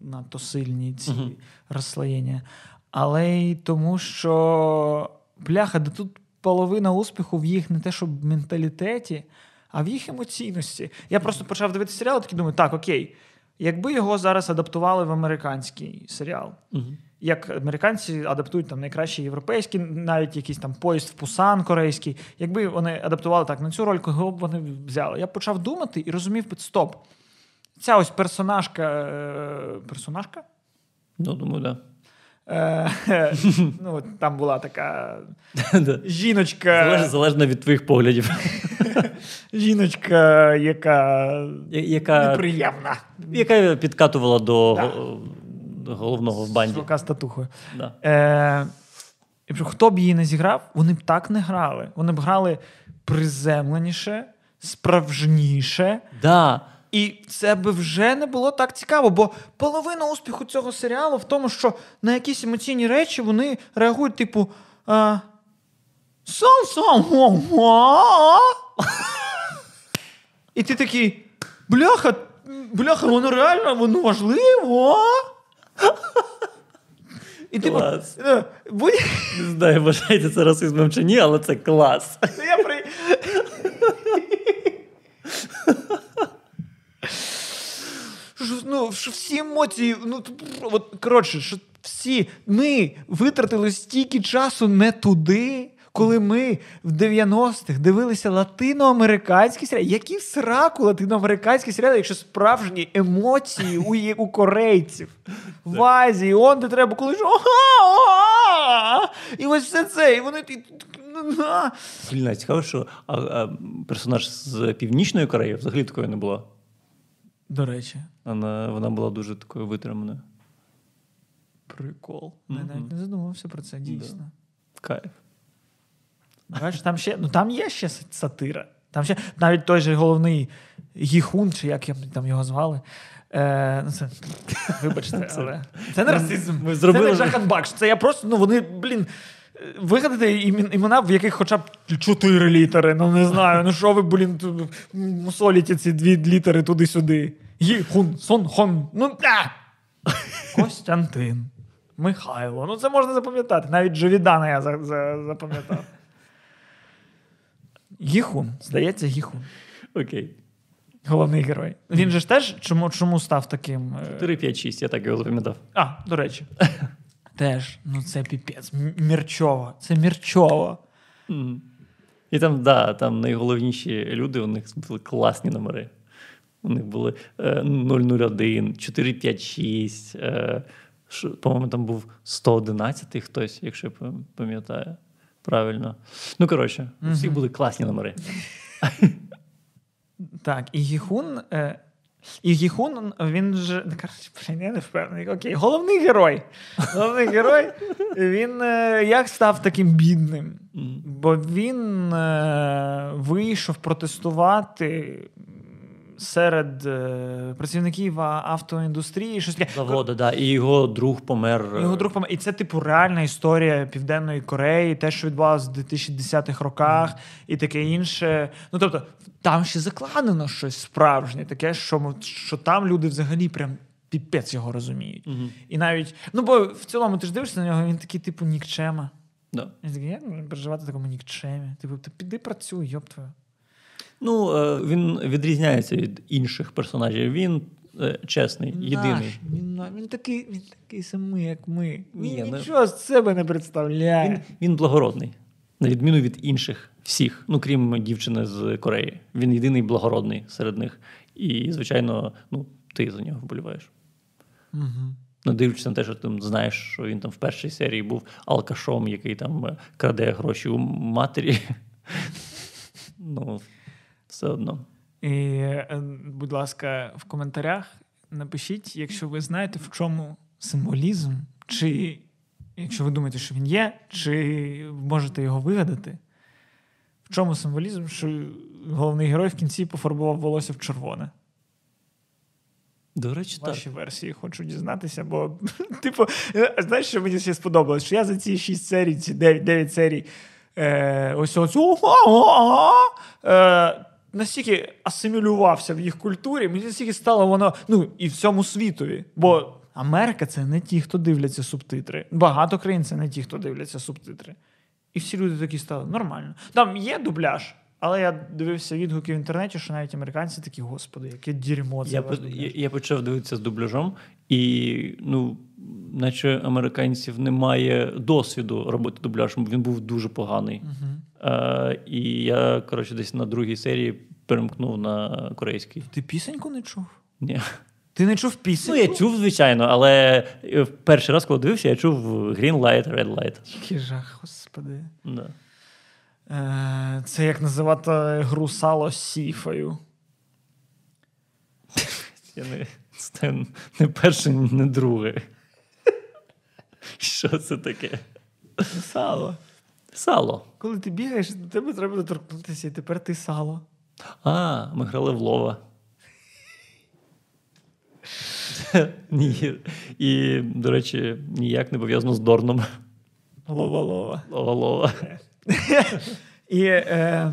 надто сильні ці Мгм. розслоєння, але й тому, що бляха, да тут половина успіху в їх не те, що в менталітеті, а в їх емоційності. Я просто почав дивитися серіал, такий думаю, так, окей, якби його зараз адаптували в американський серіал. Мгм. Як американці адаптують там найкращі європейські, навіть якийсь там поїзд в Пусан корейський. Якби вони адаптували так на цю роль, кого б вони взяли? Я почав думати і розумів, стоп. Ця ось персонажка. е, Персонажка? Ну, думаю, так. Е, ну, там була така жіночка, Залежно, залежно від твоїх поглядів. жіночка, яка Яка, неприємна. яка підкатувала до, Да. головного в банді. Чувака з татухою. Да. Е, хто б її не зіграв, вони б так не грали. Вони б грали приземленіше, справжніше. Да. І це би вже не було так цікаво, бо половина успіху цього серіалу в тому, що на якісь емоційні речі вони реагують, типу. А, сам сам. о, о». І ти такий. Бляха, бляха, воно реально воно важливо. І ти Клас. е, будь... Не знаю, вважаєте це расизмом чи ні, але це клас. Я при... Ну, що всі емоції, ну, от, коротше, що всі, ми витратили стільки часу не туди, коли ми в 90-х дивилися латиноамериканські серіали. Які в сраку латиноамериканські серіали, якщо справжні емоції у, є- у корейців в Азії, он де треба коли ж. І ось все це, і вони. ну. Блін, цікаво, що а, а, персонаж з Північної Кореї взагалі такої не була. До речі, Вона, вона була дуже такою витриманою. прикол. Я Мгм. навіть не задумався про це дійсно. Кайф. Бачиш, там ще, ну там є ще сатира. Там ще навіть той же головний Гіхун, чи як там його звали. Е, ну це, вибачте, але це не расизм. ми Це зробили не вже- Жахан Бакш. Це я просто, ну вони, блін, вигадати імена, в яких хоча б чотири літери. Ну не знаю. Ну що ви, блін, мусоліті ці дві літери туди-сюди. Гіхун, Сон Хон. Ну а! Костянтин. Михайло. Ну це можна запам'ятати. Навіть Джовідана я за, за, запам'ятав. Гіхун, здається, Гіхун. Окей. Головний герой. Він же ж теж чому, чому став таким. е, 4, 5, 6, я так його запам'ятав. А, до речі. Теж, ну це піпець. Мірчово. Це Мірчово. Мгм. І там, да, там найголовніші люди, у них були класні номери. У них були е, 001, 456. Е, по-моєму, там був 111 хтось, якщо я пам'ятаю. Правильно. Ну, коротше, у всіх були класні номери. Так, і Гіхун. І Гіхун, він же. не Коротше, блін, я не впевнений. Окей, головний герой. Головний герой. Він е, як став таким бідним? Бо він е, вийшов протестувати серед е, працівників автоіндустрії. Щось таке. Завода, да, і його друг помер. е, Його друг помер. І це, типу, реальна історія Південної Кореї, те, що відбувалося в 2010-х роках, і таке інше. Ну, тобто, там ще закладено щось справжнє, таке, що, що там люди взагалі прям піпець його розуміють. Мгм. І навіть, ну, бо в цілому ти ж дивишся на нього, він такий, типу, нікчема. Да. Він такий, як можна переживати такому нікчемі? Типу, ти піди працюй, йоп твою. Ну, е, він відрізняється від інших персонажів. Він е, чесний, єдиний. Він, він, такий, він такий самий, як ми. Він Ні, ну- нічого з себе не представляє. Він, він благородний, на відміну від інших всіх, ну крім дівчини з Кореї. Він єдиний благородний серед них. І, звичайно, ну, ти за нього вболіваєш. Угу. Не дивлячись на те, що ти знаєш, що він там в першій серії був алкашом, який там е, краде гроші у матері. Ну, все одно. І, е, будь ласка, в коментарях напишіть, якщо ви знаєте, в чому символізм, чи якщо ви думаєте, що він є, чи можете його вигадати. В чому символізм, що головний герой в кінці пофарбував волосся в червоне. До речі, так. Ваші версії хочу дізнатися, бо, типу, е, знаєш, що мені ще сподобалось? Що я за ці 6 серій, ці 9, 9 серій, е, ось оцю е, настільки асимілювався в їх культурі, мені настільки стало воно, ну, і в цьому світові. Бо Америка це не ті, хто дивляться субтитри. Багато країн це не ті, хто дивляться субтитри. І всі люди такі стали нормально. Там є дубляж. Але я дивився відгуки в інтернеті, що навіть американці такі, господи, яке дерьмо це Я, по- я, я почав дивитися з дубляжом, і ну, наче американців немає досвіду робити дубляж, бо він був дуже поганий. Е, і я, коротше, десь на другій серії перемкнув на корейський. Ти пісеньку не чув? Ні. Ти не чув Ну, я чув, звичайно, але е, перший раз, коли дивився, я чув Green Light, Red Light. Який жах, господи. Да. Е, це як називати гру сало сіфою. Я не, це не перше, не друге. Що це таке? Сало. Сало. Коли ти бігаєш, до тебе треба доторкнутися, і тепер ти сало. А, ми грали в лова. Ні. І, до речі, ніяк не пов'язано з Дорном. Лова-лова. Лова-лова. І е,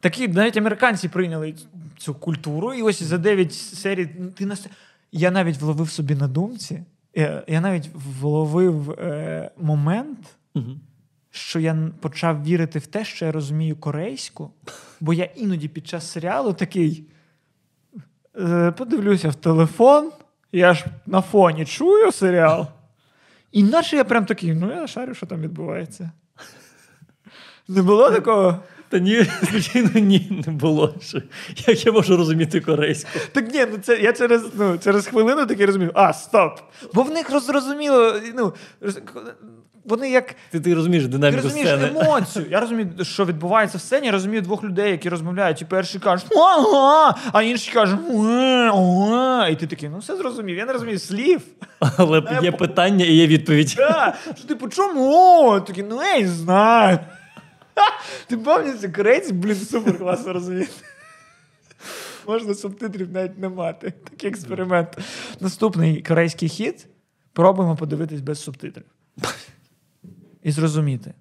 такі навіть американці прийняли цю культуру, і ось за 9 серій ну, ти нас. Я навіть вловив собі на думці. Я, я навіть вловив е, момент, що я почав вірити в те, що я розумію корейську, бо я іноді під час серіалу такий е, подивлюся в телефон, я ж на фоні чую серіал. І наче я прям такий, ну я шарю, що там відбувається. Не було такого? Та ні, звичайно, ні, не було. Що. Як я можу розуміти корейську? Так ні, ну це я через, ну, через хвилину такий розумів, а, стоп. Бо в них розрозуміло, ну, роз- вони як Ти, ти розумієш Ти розумієш сцени. емоцію. Я розумію, що відбувається в сцені. Я розумію двох людей, які розмовляють. І перший каже, ага, а інший каже, «Уе, уе». і ти такий, ну все зрозумів. Я не розумію слів. Але є питання і є відповідь. Да. Що типу, чому? Такий, ну я не знаю. Ти пам'ятаєш, корейці, блін, супер класно розуміти. Можна субтитрів навіть не мати. Такий експеримент. Наступний корейський хіт. Пробуємо подивитись без субтитрів. І зрозуміти.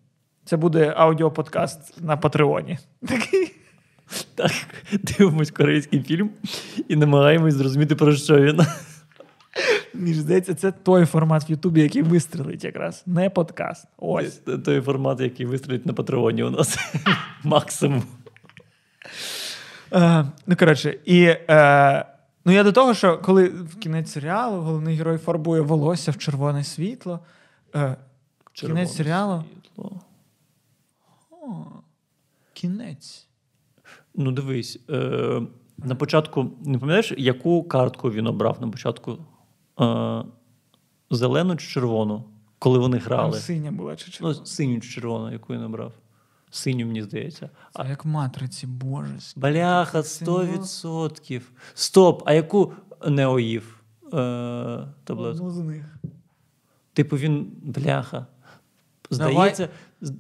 Це буде аудіоподкаст на Патреоні. Такий. Так, дивимось корейський фільм і намагаємось зрозуміти, про що він. Мені здається, це той формат в Ютубі, який вистрелить якраз. Не подкаст. Ось. Той формат, який вистрілить на патреоні у нас. Максимум. Е, ну, коротше, і е, ну, я до того, що коли в кінець серіалу головний герой фарбує волосся в червоне світло. Е, Червоне кінець серіалу. світло. О, кінець. Ну, дивись, е, на початку, не пам'ятаєш, яку картку він обрав на початку? Е, зелену чи червону, коли вони Там грали? синя була чи Ну, синю чи червону, яку він обрав. Синю, мені здається. Це як матриці, боже. Бляха, Символ. 100%. Стоп, а яку неоїв? Е, таблетку? Одну з них. Типу він бляха. Здається, з-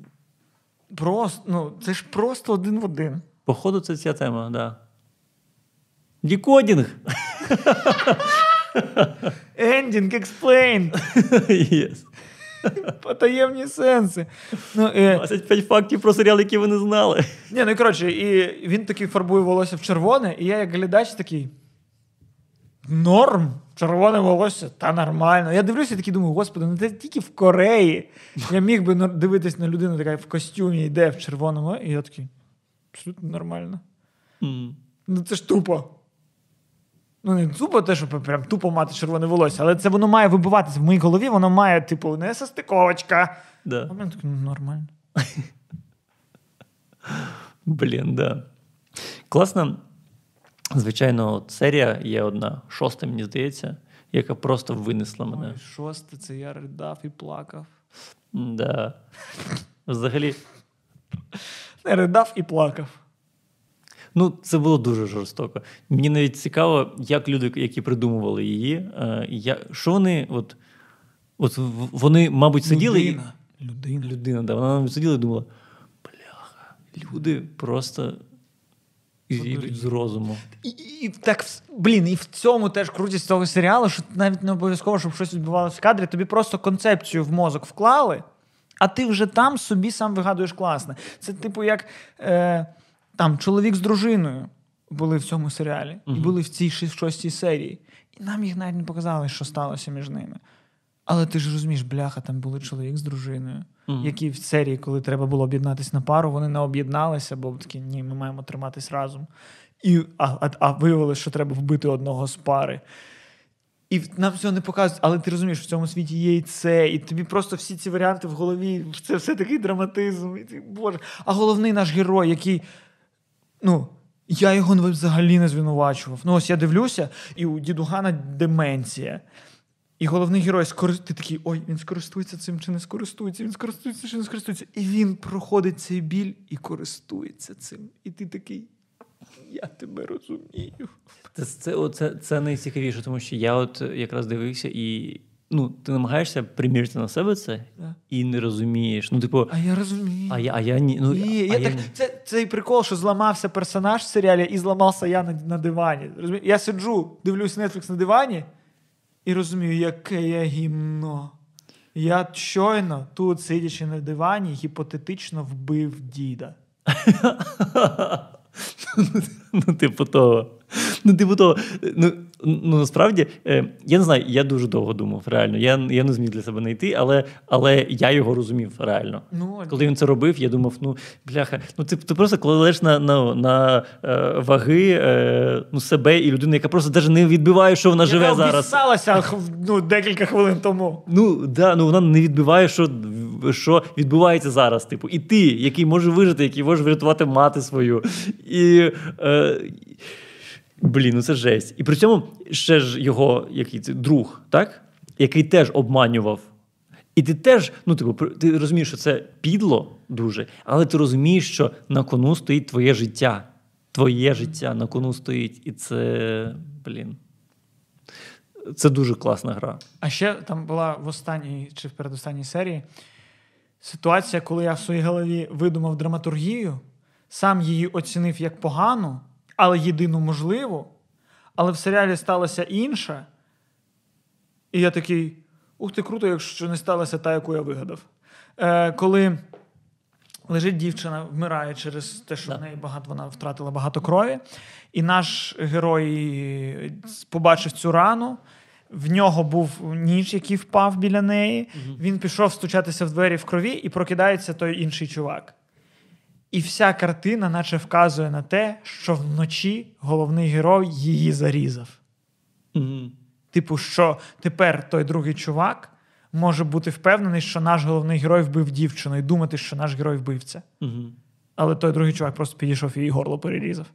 Просто, ну, це ж просто один в один. походу, це ця тема, так. Да. Дікодінг. Ending explained. Yes. Потаємні сенси. Ну, е, 25 фактів про серіал, які ви не знали. Ні, ну і коротше, і він такий фарбує волосся в червоне, і я як глядач такий. Норм, червоне волосся, та нормально. Я дивлюся і такий думаю, господи, ну це тільки в Кореї. Я міг би дивитись на людину, така в костюмі йде в червоному, і я такий. Абсолютно нормально. М. Ну це ж тупо. Ну, не тупо те, що прям тупо мати червоне волосся, але це воно має вибиватися. В моїй голові воно має, типу, не состиковочка. А Да. в мене так ну, нормально. Блін, да. Класна. Звичайно, серія є одна, шоста, мені здається, яка просто винесла мене. Ой, шосте, це я ридав і плакав. Да. Взагалі, Не ридав і плакав. Ну, це було дуже жорстоко. Мені навіть цікаво, як люди, які придумували її, е, я, що вони, от, от вони, мабуть, сиділи. і- Людина. Людина. Людина, да, вона сиділа і думала: бляха, люди просто І з розуму. І, і так, блін, і в цьому теж крутість цього серіалу, що навіть не обов'язково, щоб щось відбувалося в кадрі, тобі просто концепцію в мозок вклали, а ти вже там собі сам вигадуєш класне. Це, типу, як е, там чоловік з дружиною були в цьому серіалі, і були в цій шостій серії. І нам їх навіть не показали, що сталося між ними. Але ти ж розумієш, бляха, там були чоловік з дружиною, Мгм. які в серії, коли треба було об'єднатися на пару, вони не об'єдналися, бо такі ні, ми маємо триматись разом. І, а, а, а виявилось, що треба вбити одного з пари. І нам цього не показують, але ти розумієш, в цьому світі є і це, і тобі просто всі ці варіанти в голові, це все такий драматизм. І ти, Боже. А головний наш герой, який. Ну, я його взагалі не звинувачував. Ну, ось я дивлюся, і у дідугана деменція. І головний герой скори... ти такий, ой, він скористується цим чи не скористується, він скористується чи не скористується. І він проходить цей біль і користується цим. І ти такий, я тебе розумію. Це, це, оце, це найцікавіше, тому що я от якраз дивився і. Ну, ти намагаєшся примірити на себе це і не розумієш. Ну, типу, А я розумію. а я, а я ні. Ну, Ні, а я я так, ні. це, цей прикол, що зламався персонаж в серіалі, і зламався я на, на дивані. Розумієш? Я сиджу, дивлюсь Netflix на дивані і розумію, яке я гімно. Я щойно тут, сидячи на дивані, гіпотетично вбив діда. Ну, типу того. Ну, типу того. Ну, ну насправді, е, я не знаю, я дуже довго думав, реально. Я, я не зміг для себе знайти, але, але я його розумів реально. Ну, Коли він це робив, я думав, ну, бляха, ну ти, ти просто кладеш на, на, на е, ваги е, ну, себе і людину, яка просто навіть не відбиває, що вона живе зараз. обіссалася, ну, декілька хвилин тому. Ну да, ну вона не відбиває, що, що відбувається зараз. Типу, і ти, який може вижити, який може врятувати мати свою. І, е, блін, ну це жесть. І при цьому ще ж його який це, друг, так? який теж обманював. І ти теж, ну, типу, ти розумієш, що це підло дуже, але ти розумієш, що на кону стоїть твоє життя. Твоє життя на кону стоїть. І це, блін. Це дуже класна гра. А ще там була в останній чи в передостанній серії ситуація, коли я в своїй голові видумав драматургію, сам її оцінив як погану, але єдину можливу. Але в серіалі сталося інше. І я такий: ух ти, круто, якщо не сталася та, яку я вигадав. Е, коли лежить дівчина, вмирає через те, що Да. в неї багато вона втратила багато крові. І наш герой побачив цю рану. В нього був ніж, який впав біля неї. Він пішов стучатися в двері в крові, і прокидається той інший чувак. І вся картина, наче вказує на те, що вночі головний герой її зарізав. Мгм. Типу, що тепер той другий чувак може бути впевнений, що наш головний герой вбив дівчину, і думати, що наш герой вбивця. Мгм. Але той другий чувак просто підійшов і її горло перерізав.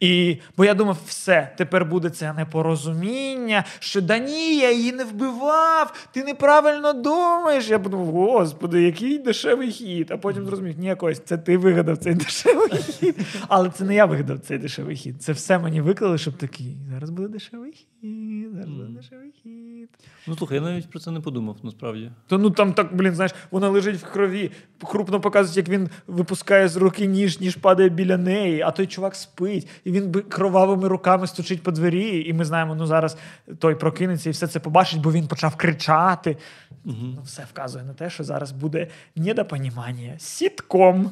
І, бо я думав, все, тепер буде це непорозуміння, що да ні, я її не вбивав, ти неправильно думаєш. Я подумав, господи, який дешевий хід. А потім зрозумів, ні, Кость, це ти вигадав цей дешевий хід. Але це не я вигадав цей дешевий хід. Це все мені виклали, щоб такий. Зараз буде дешевий хід, зараз буде дешевий хід. Ну слухай, я навіть про це не подумав, насправді. То ну там так, блін, знаєш, вона лежить в крові. Крупно показують, як він випускає з руки ніж, ніж падає біля неї, а той чувак спить, і він би кровавими руками стучить по двері. І ми знаємо, ну зараз той прокинеться і все це побачить, бо він почав кричати. Угу. Ну, все вказує на те, що зараз буде недопонімання. Сітком.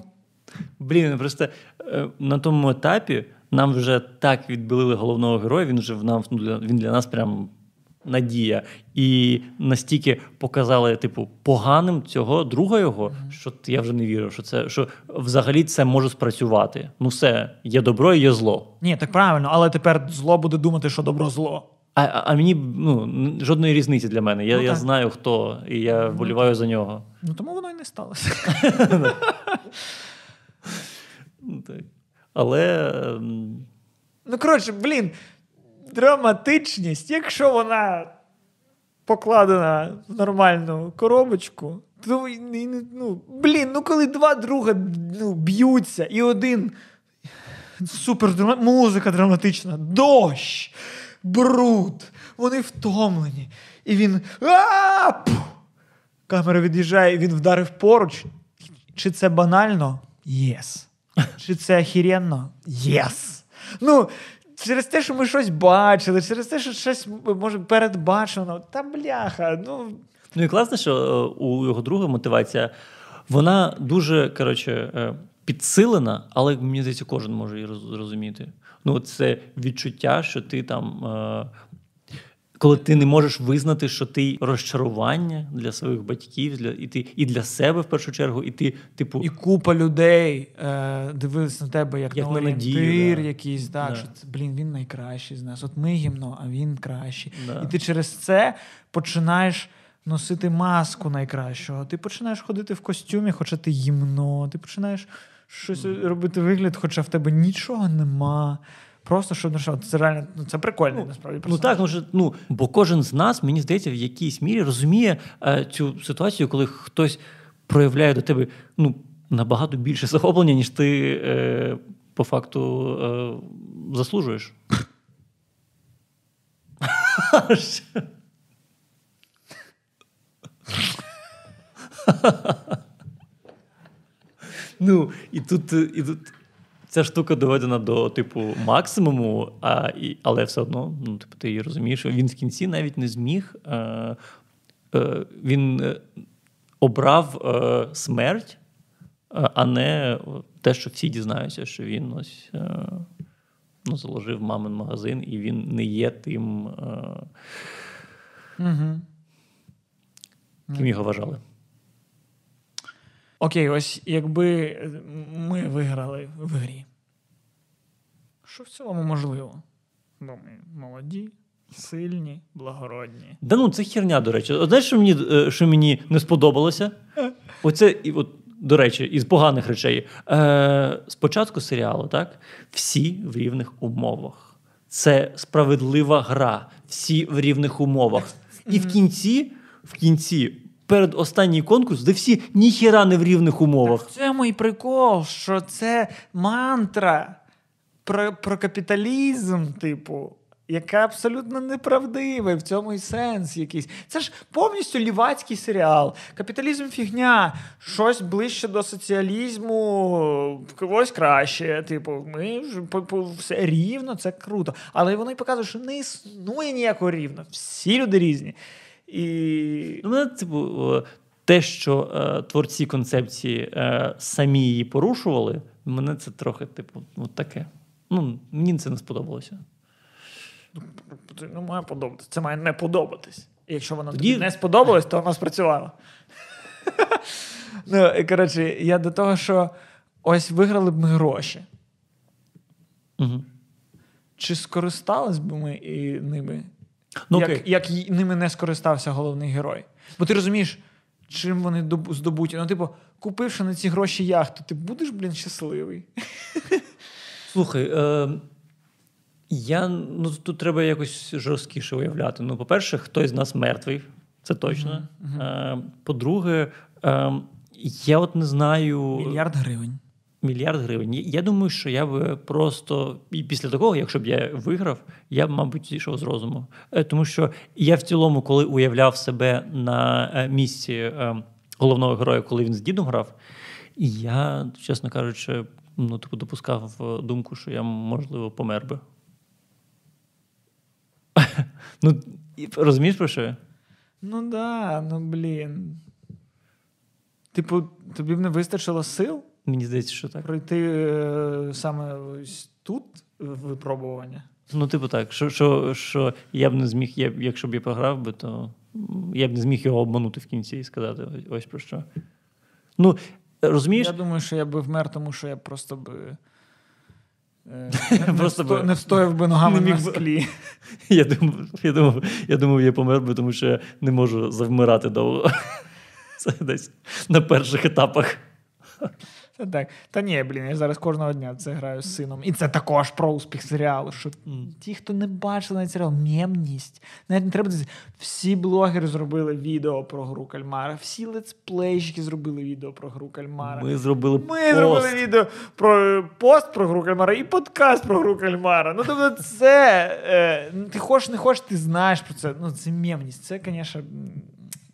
Блін, просто е, на тому етапі нам вже так відбилили головного героя. Він вже в нам ну, він для нас прям надія. І настільки показали, типу, поганим цього друга його, що я вже не вірив, що це що взагалі це може спрацювати. Ну, все, є добро і є зло. Ні, так правильно, але тепер зло буде думати, що добро зло. А, а а мені ну, жодної різниці для мене. Я, Ну, я знаю, хто, і я Ну, за нього. Ну тому воно і не сталося. Ну. Але ем, Ну, коротше, блін, драматичність, якщо вона покладена в нормальну коробочку, то ну, блін, ну коли два друга ну, б'ються, і один супер музика драматична, дощ, бруд, вони втомлені. І він. Камера від'їжджає, і він вдарив поруч. Чи це банально? Yes. Чи це охеренно? Yes. Ну, через те, що ми щось бачили, через те, що щось може передбачено. Та бляха. ну... Ну і класно, що е, у його друга мотивація, вона дуже коротше, е, підсилена, але мені здається, кожен може її зрозуміти. Ну, це відчуття, що ти там. Коли ти не можеш визнати, що ти розчарування для своїх батьків, для і ти і для себе в першу чергу, і ти, типу, і купа людей е, дивились на тебе як, як на орієнтир да. якийсь, так, да. що блін, він найкращий з нас. От ми гімно, а він кращий. Да. І ти через це починаєш. Носити маску найкращого, ти починаєш ходити в костюмі, хоча ти гімно, ти починаєш щось робити вигляд, хоча в тебе нічого нема. Просто що ну, що це реально ну, це прикольно, ну, насправді. Ну так, ну, що, ну бо кожен з нас, мені здається, в якійсь мірі розуміє е, цю ситуацію, коли хтось проявляє до тебе ну, набагато більше захоплення, ніж ти е, по факту е, заслужуєш. Ну, і тут, і тут ця штука доведена до типу максимуму, а, і, але все одно, ну, типу, ти її розумієш, він в кінці навіть не зміг. Е, е, Він е, обрав е, смерть, е, а не те, що всі дізнаються, що він ось е, ну, заложив мамин магазин, і він не є тим, угу. ким його вважали. Окей, ось якби ми виграли в грі. Що в цілому можливо? Бо ми молоді, сильні, благородні. Да ну це херня, до речі. Знаєш, що мені е, що мені не сподобалося? Оце, от, до речі, із поганих речей. Е, Спочатку серіалу, так, всі в рівних умовах. Це справедлива гра, всі в рівних умовах. І в кінці, в кінці перед останній конкурс, де всі ніхіра не в рівних умовах. Так Це мій прикол, що це мантра про, про капіталізм, типу. Яка абсолютно неправдива, в цьому і сенс якийсь. Це ж повністю лівацький серіал. Капіталізм фігня, щось ближче до соціалізму, когось краще. Типу, ми ж все рівно, це круто. Але вони показують, що не існує ніякого рівно. Всі люди різні. І... Ну, типу, те, що е, творці концепції е, самі її порушували, мене це трохи, типу, от таке. Ну, Мені це не сподобалося. Ну, має подобатися. Це має не подобатись. І якщо воно Тоді... тобі не сподобалось, то воно спрацювало. Ну, коротше, я до того, що ось виграли б ми гроші. Угу. Чи скористались б ми і ними? Ну, як як ними не скористався головний герой. Бо ти розумієш, чим вони здобуті. Ну, типу, купивши на ці гроші яхту, ти будеш, блін, щасливий. Слухай, е, я, ну, тут треба якось жорсткіше уявляти. Ну, по-перше, хтось з нас мертвий, це точно. Е, По-друге, е, я от не знаю. Мільярд гривень мільярд гривень. Я думаю, що я б просто і після такого, якщо б я виграв, я б, мабуть, зійшов з розуму. Е, тому що я в цілому, коли уявляв себе на е, місці е, головного героя, коли він з дідом грав, я, чесно кажучи, ну, типу, допускав думку, що я, можливо, помер би. Ну, розумієш про що? Ну да, ну блін. Типу, тобі б не вистачило сил? Мені здається, що так. Пройти е, саме ось тут випробування. Ну, типу, так, що що, що я б не зміг, я, якщо б я програв би, то я б не зміг його обманути в кінці і сказати ось про що. Ну, розумієш? Я думаю, що я би вмер, тому що я просто би. Е, просто не, не встояв би ногами на склі. Я думав, я думав, я думав, я помер би, тому що я не можу завмирати довго. Це десь на перших етапах. Та так. Та ні, блін, я зараз кожного дня це граю з сином. І це також про успіх серіалу. Що ті, хто не бачив навіть серіал, мємність. Навіть не треба. Всі блогери зробили відео про гру кальмара, всі летсплейщики зробили відео про гру кальмара. Ми зробили Ми пост. зробили відео про пост про гру кальмара і подкаст про гру кальмара. Ну, тобто, це е, ти хочеш, не хочеш, ти знаєш про це. Ну, це мємність. Це, звісно,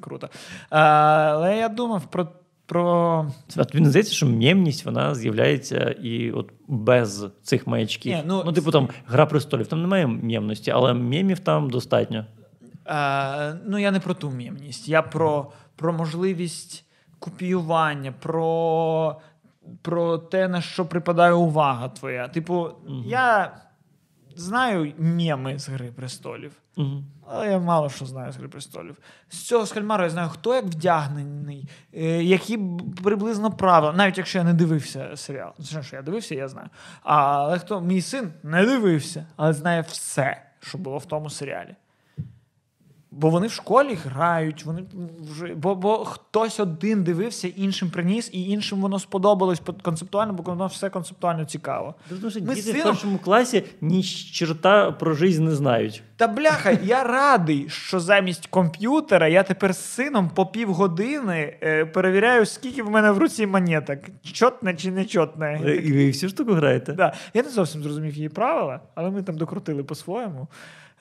круто. Але я думав про про. Тобі здається, що мємність вона з'являється і от без цих маячків. Ні, ну, ну, типу, там Гра престолів, там немає мємності, але мємів там достатньо. Е, ну, я не про ту мємність, я про, про можливість копіювання, про, про те, на що припадає увага твоя. Типу, я знаю мєми з Гри престолів. Угу. Але я мало що знаю з Гри престолів. З цього з Кальмару я знаю, хто як вдягнений, які приблизно правила, навіть якщо я не дивився серіал. Це що я дивився, я знаю. Але хто мій син не дивився, але знає все, що було в тому серіалі. Бо вони в школі грають, вони вже бо, бо хтось один дивився, іншим приніс, і іншим воно сподобалось по- концептуально, бо воно все концептуально цікаво. Тому що Ми діти з в сином- першому класі ні черта про життя не знають. Та бляха, я радий, що замість комп'ютера я тепер з сином по півгодини е, перевіряю, скільки в мене в руці монеток. Чотне чи не чотне. Е, І ви всю штуку граєте? Да. Я не зовсім зрозумів її правила, але ми там докрутили по-своєму.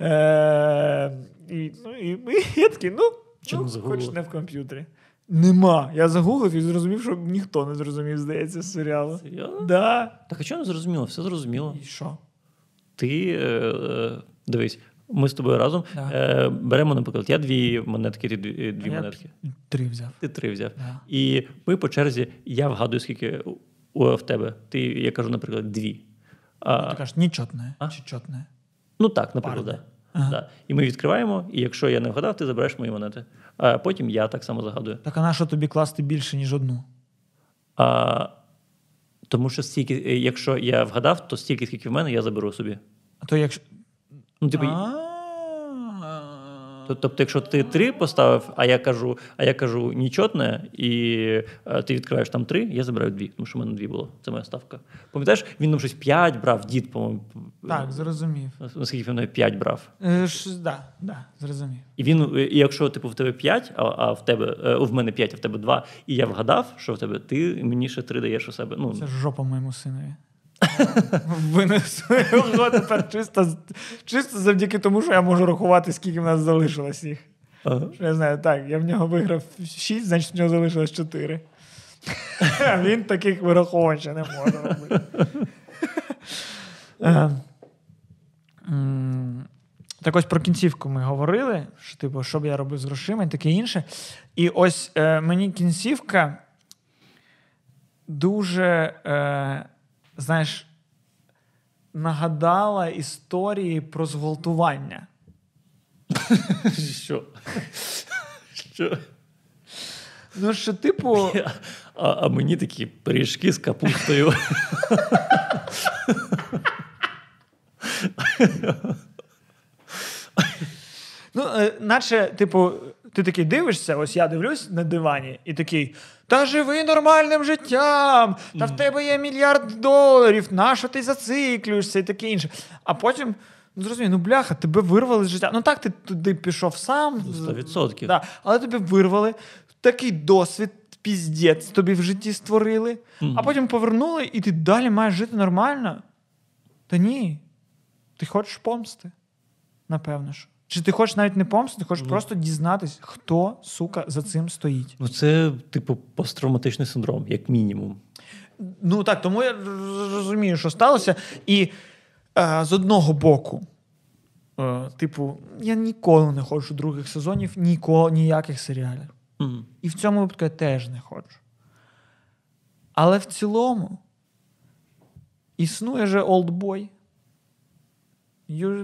Е, і, ну, і, і я такий, ну, ну хоч не в комп'ютері. Нема. Я загуглив і зрозумів, що ніхто не зрозумів, здається, з серіалу. Серйозно? Да. Так а чого не зрозуміло? Все зрозуміло. І що? Ти е, е, дивись, ми з тобою разом Да. е, беремо, наприклад, я дві монетки, ти дві, дві А я монетки. Три взяв. Ти три взяв. Да. І ми по черзі, я вгадую, скільки у- у- в тебе. Ти, я кажу, наприклад, дві. А, Ти кажеш, нічотне. А? чи чотне. Ну так, наприклад, да. Ага. Да. І ми відкриваємо, і якщо я не вгадав, ти забереш мої монети. А потім я так само загадую. Так а на що тобі класти більше, ніж одну? А, тому що стільки, е, якщо я вгадав, то стільки, скільки в мене, я заберу собі. А то якщо. Ну, типу, А. Тоб- Тобто, якщо ти три поставив, а я кажу, а я кажу нічотне, і е, ти відкриваєш там три, я забираю дві, тому що в мене дві було. Це моя ставка. Пам'ятаєш, він нам щось п'ять брав, дід, по-моєму. Так, зрозумів. Наскільки він п'ять брав. Е, Да, да, зрозумів. І він, е, і якщо типу в тебе п'ять, а, а в тебе е, в мене п'ять, а в тебе два, і я вгадав, що в тебе, ти мені ще три даєш у себе. Ну, Це ж жопа моєму синові. Винесу його тепер чисто, чисто завдяки тому, що я можу рахувати, скільки в нас залишилось їх. ага. Що я знаю, так, я в нього виграв 6, значить в нього залишилось 4. А Він таких вираховувань ще не може робити. Е, Так ось про кінцівку ми говорили, що типу, що б я робив з грошима і таке інше. І ось е, мені кінцівка дуже, е, знаєш, нагадала історії про зґвалтування. Що? Що? Ну, що, типу, А, а мені такі пиріжки з капустою. Ну, е, наче, типу, ти такий дивишся, ось я дивлюсь на дивані, і такий: Та живи нормальним життям! Та в тебе є мільярд доларів, на що ти зациклюєшся і таке інше. А потім, ну зрозумій, ну бляха, тебе вирвали з життя. Ну так, ти туди пішов сам. Ну, 100%. Да, але тебе вирвали. Такий досвід, піздець тобі в житті створили, а потім повернули, і ти далі маєш жити нормально. Та ні. Ти хочеш помсти, напевно ж. Чи ти хочеш навіть не помсти, ти хочеш просто дізнатись, хто, сука, за цим стоїть. Ну, це, типу, посттравматичний синдром, як мінімум. Ну так, тому я розумію, що сталося. І е, з одного боку, е, типу, я ніколи не хочу других сезонів, ніколи, ніяких серіалів. Мгм. І в цьому випадку я теж не хочу. Але в цілому існує же Олдбой.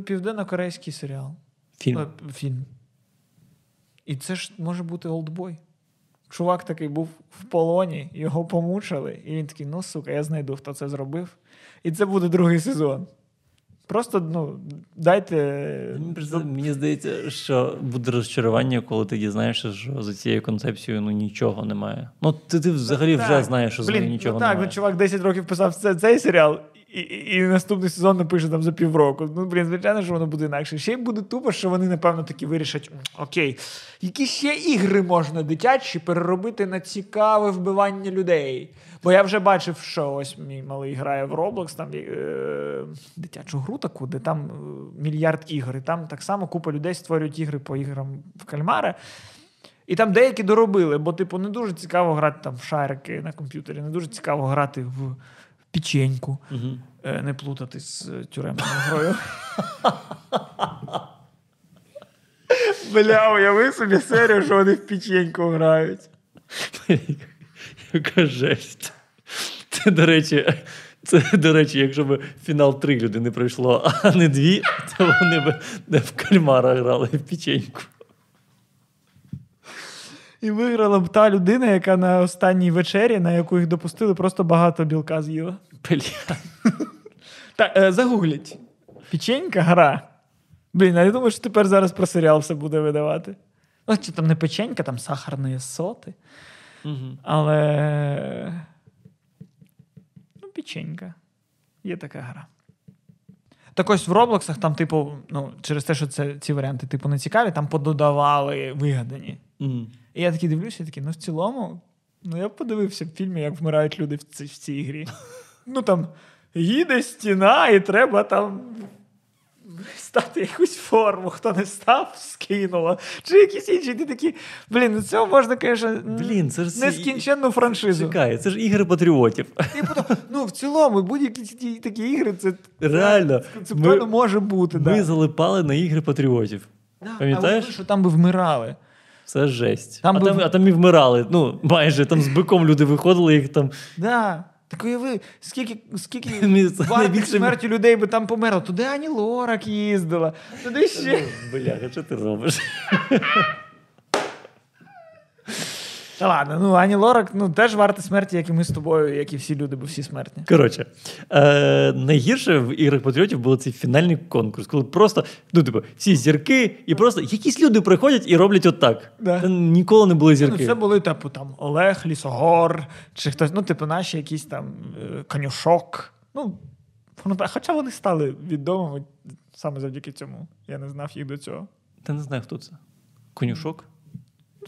Південно-корейський серіал. Фільм. Е, фільм. І це ж може бути Олдбой. Чувак такий був в полоні, його помучили, і він такий: ну сука, я знайду, хто це зробив. І це буде другий сезон. Просто ну, дайте. Мені, здається, що буде розчарування, коли ти дізнаєшся, що за цією концепцією ну, нічого немає. Ну, ти, ти взагалі вже знаєш, що за нею нічого ну, так, немає. ну чувак 10 років писав це, цей серіал, і, і, наступний сезон напише там за півроку. Ну, блін, звичайно, що воно буде інакше. Ще й буде тупо, що вони, напевно, таки вирішать: окей, які ще ігри можна дитячі переробити на цікаве вбивання людей. Бо я вже бачив, що ось мій малий грає в Roblox, там е, дитячу гру таку, де там е, мільярд ігор. І там так само купа людей створюють ігри по іграм в кальмара. І там деякі доробили, бо, типу, не дуже цікаво грати там в шарики на комп'ютері, не дуже цікаво грати в печеньку, Угу. е, не плутати з тюремною грою. Бля, уяви собі серію, що вони в печеньку грають. Яка жесть. Це, до речі, це, до речі, якщо б фінал три людини пройшло, а не дві, то вони б не в кальмара грали в печеньку. І виграла б та людина, яка на останній вечері, на яку їх допустили, просто багато білка з'їла. Бля. Так, е, загугліть. Печенька гра. Блін, а я думаю, що тепер зараз про серіал все буде видавати. Ну, чи там не печенька, там сахарні соти. Угу. Але. Ну, печенька. Є така гра. Так ось в Роблоксах там, типу, ну, через те, що це, ці варіанти, типу, не цікаві, там пододавали вигадані. Угу. І я такий дивлюся, і такий, ну в цілому, ну я б подивився в фільмі, як вмирають люди в цій, в цій грі. Ну там їде стіна, і треба там стати якусь форму. Хто не став, скинуло. Чи якісь інші. Ти такі, блін, ну цього можна, звісно, Блін, це ж нескінченну франшизу. Чекай, це ж ігри патріотів. Типу, то, ну, в цілому, будь-які такі ігри, це Реально. концептуально Ми, може бути. ми да. залипали на ігри патріотів. Да, пам'ятаєш? А що там би вмирали. Це жесть. Там а, був- там, а там і вмирали. Ну, майже там з биком люди виходили, їх там. Да. Так уяви, скільки, скільки вартих смерті людей би там померло. Туди Ані Лорак їздила, туди ще. Бля, що ти робиш? Та ладно, ну Ані Лорак ну, теж варта смерті, як і ми з тобою, як і всі люди, бо всі смертні. Коротше, е, найгірше в іграх патріотів було цей фінальний конкурс, коли просто, ну, типу, всі зірки, і просто якісь люди приходять і роблять отак. Да. Ніколи не були Ну, зірки. це були, типу, там Олег, Лісогор, чи хтось, ну, типу, наші якісь там е, конюшок. Ну, хоча вони стали відомими саме завдяки цьому. Я не знав їх до цього. Та не знаю, хто це. Конюшок?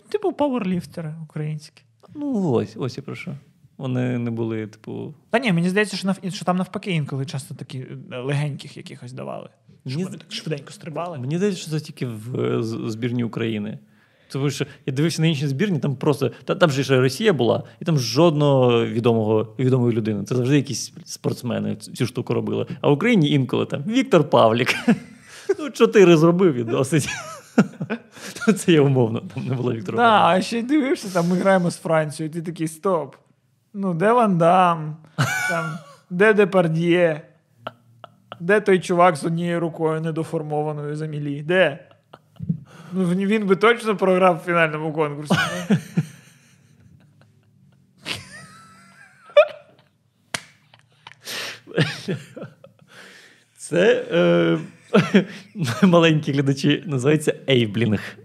Типу, пауерліфтери українські. Ну, ось, ось я про що. Вони не були, типу. Та ні, мені здається, що, нав... що там навпаки інколи часто такі е, легеньких якихось давали. Щоб Мені вони так швиденько стрибали. Мені здається, що це тільки в збірні України. Тому що я дивився на інші збірні, там просто та, там же ще Росія була, і там жодного відомого відомої людини. Це завжди якісь спортсмени цю штуку робили. А в Україні інколи там Віктор Павлік. Ну, чотири зробив і досить. Це я умовно, там не було Віктора Да, а ще й дивишся, там ми граємо з Францією, і ти такий стоп. Ну, де Ван Дам? Там, де Депард'є? Де той чувак з однією рукою недоформованою за мілі? Де? Ну, він- би точно програв в фінальному конкурсі. Це е, маленькі глядачі називається ейблінг.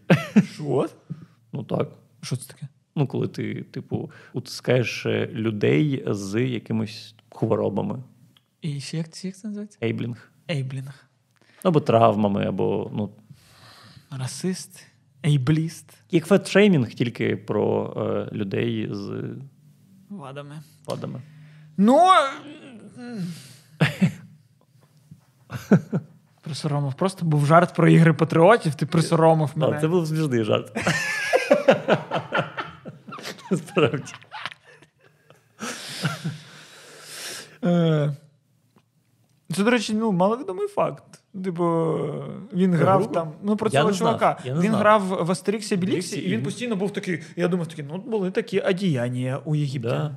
Що? Ну так. Що це таке? Ну, коли ти, типу, утискаєш е, людей з якимись хворобами. І ще як, це- як це називається? Ейблінг. Ейблінг. Або травмами, або ну, Расист, ейбліст. як фетшеймінг, тільки про е, людей з Вадами. вадами. Ну. Присоромив. Просто був жарт про ігри патріотів, ти присоромив мене. А, це був смішний жарт. Насправді. Е, Це, до речі, ну, маловідомий факт. Типу, він грав гру? там. Ну, про цього чувака. Він знав. грав в Астеріксі Біліксі, і він постійно був такий. Я думав, такий, ну, були такі одіяння у єгиптян. Да.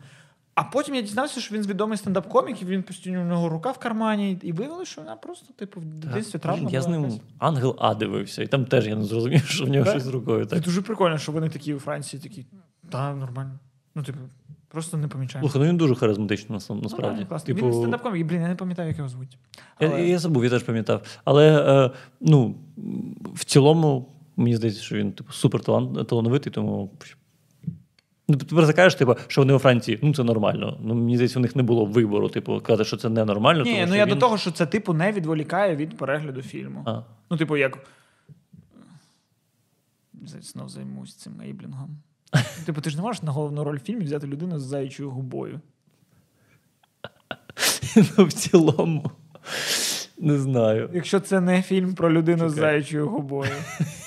А потім я дізнався, що він відомий стендап-комік, і він постійно у нього рука в кармані, і виявилося, що вона просто, типу, в дитинстві травма. Я з ним якась. ангел А дивився, і там теж я не зрозумів, що в нього Да? щось з рукою. Це дуже прикольно, що вони такі у Франції такі. Та, нормально. Ну, типу, просто не помічаємо. Слухай, ну він дуже харизматичний насам- насправді. Ну, да. Типу, Він стендап-комік, і, блін, я не пам'ятаю, як його звуть. Я, Але- я забув, я теж пам'ятав. Але е, ну, в цілому, мені здається, що він типу, супер талановитий, тому. Ну, ти тепер закажеш, типу, що вони у Франції, ну це нормально. Ну, мені здається, у них не було вибору, типу, казати, що це ненормально. Ні, тому, ну я він... до того, що це, типу, не відволікає від перегляду фільму. А. Ну, типу, як. Знов займусь цим ейблінгом. Типу, ти ж не можеш на головну роль в фільмі взяти людину з заячою губою. ну, в цілому. Не знаю. Якщо це не фільм про людину з Чекай. заячою губою.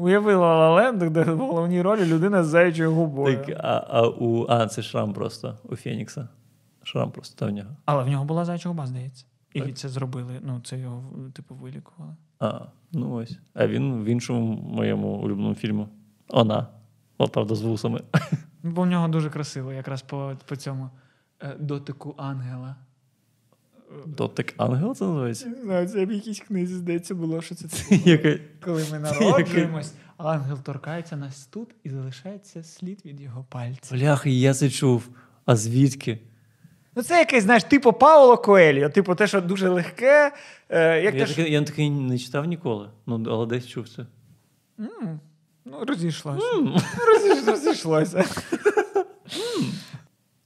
Уяви Лаленд, де в головній ролі людина з заячою губою. Так, а, а у. А, це шрам просто у Фенікса. Шрам просто в нього. Але в нього була заяча губа, здається. І Так. це зробили. Ну, це його, типу, вилікували. А, ну ось. А він в іншому моєму улюбленому фільмі. Вона. От, правда, з вусами. Бо в нього дуже красиво, якраз по, по цьому е, дотику ангела. Дотик ангел це називається? Не знаю, це в якійсь книзі, здається, було, що це, це коли ми народжуємось, ангел торкається нас тут і залишається слід від його пальця. Бляха, я це чув. А звідки? Ну, це якесь, знаєш, типу Пауло Коельо, типу те, що дуже легке. Е, як Я те, що... я таке не читав ніколи, ну, але десь чув це. М, Ну, розійшлося. Розійш- Розійшлося.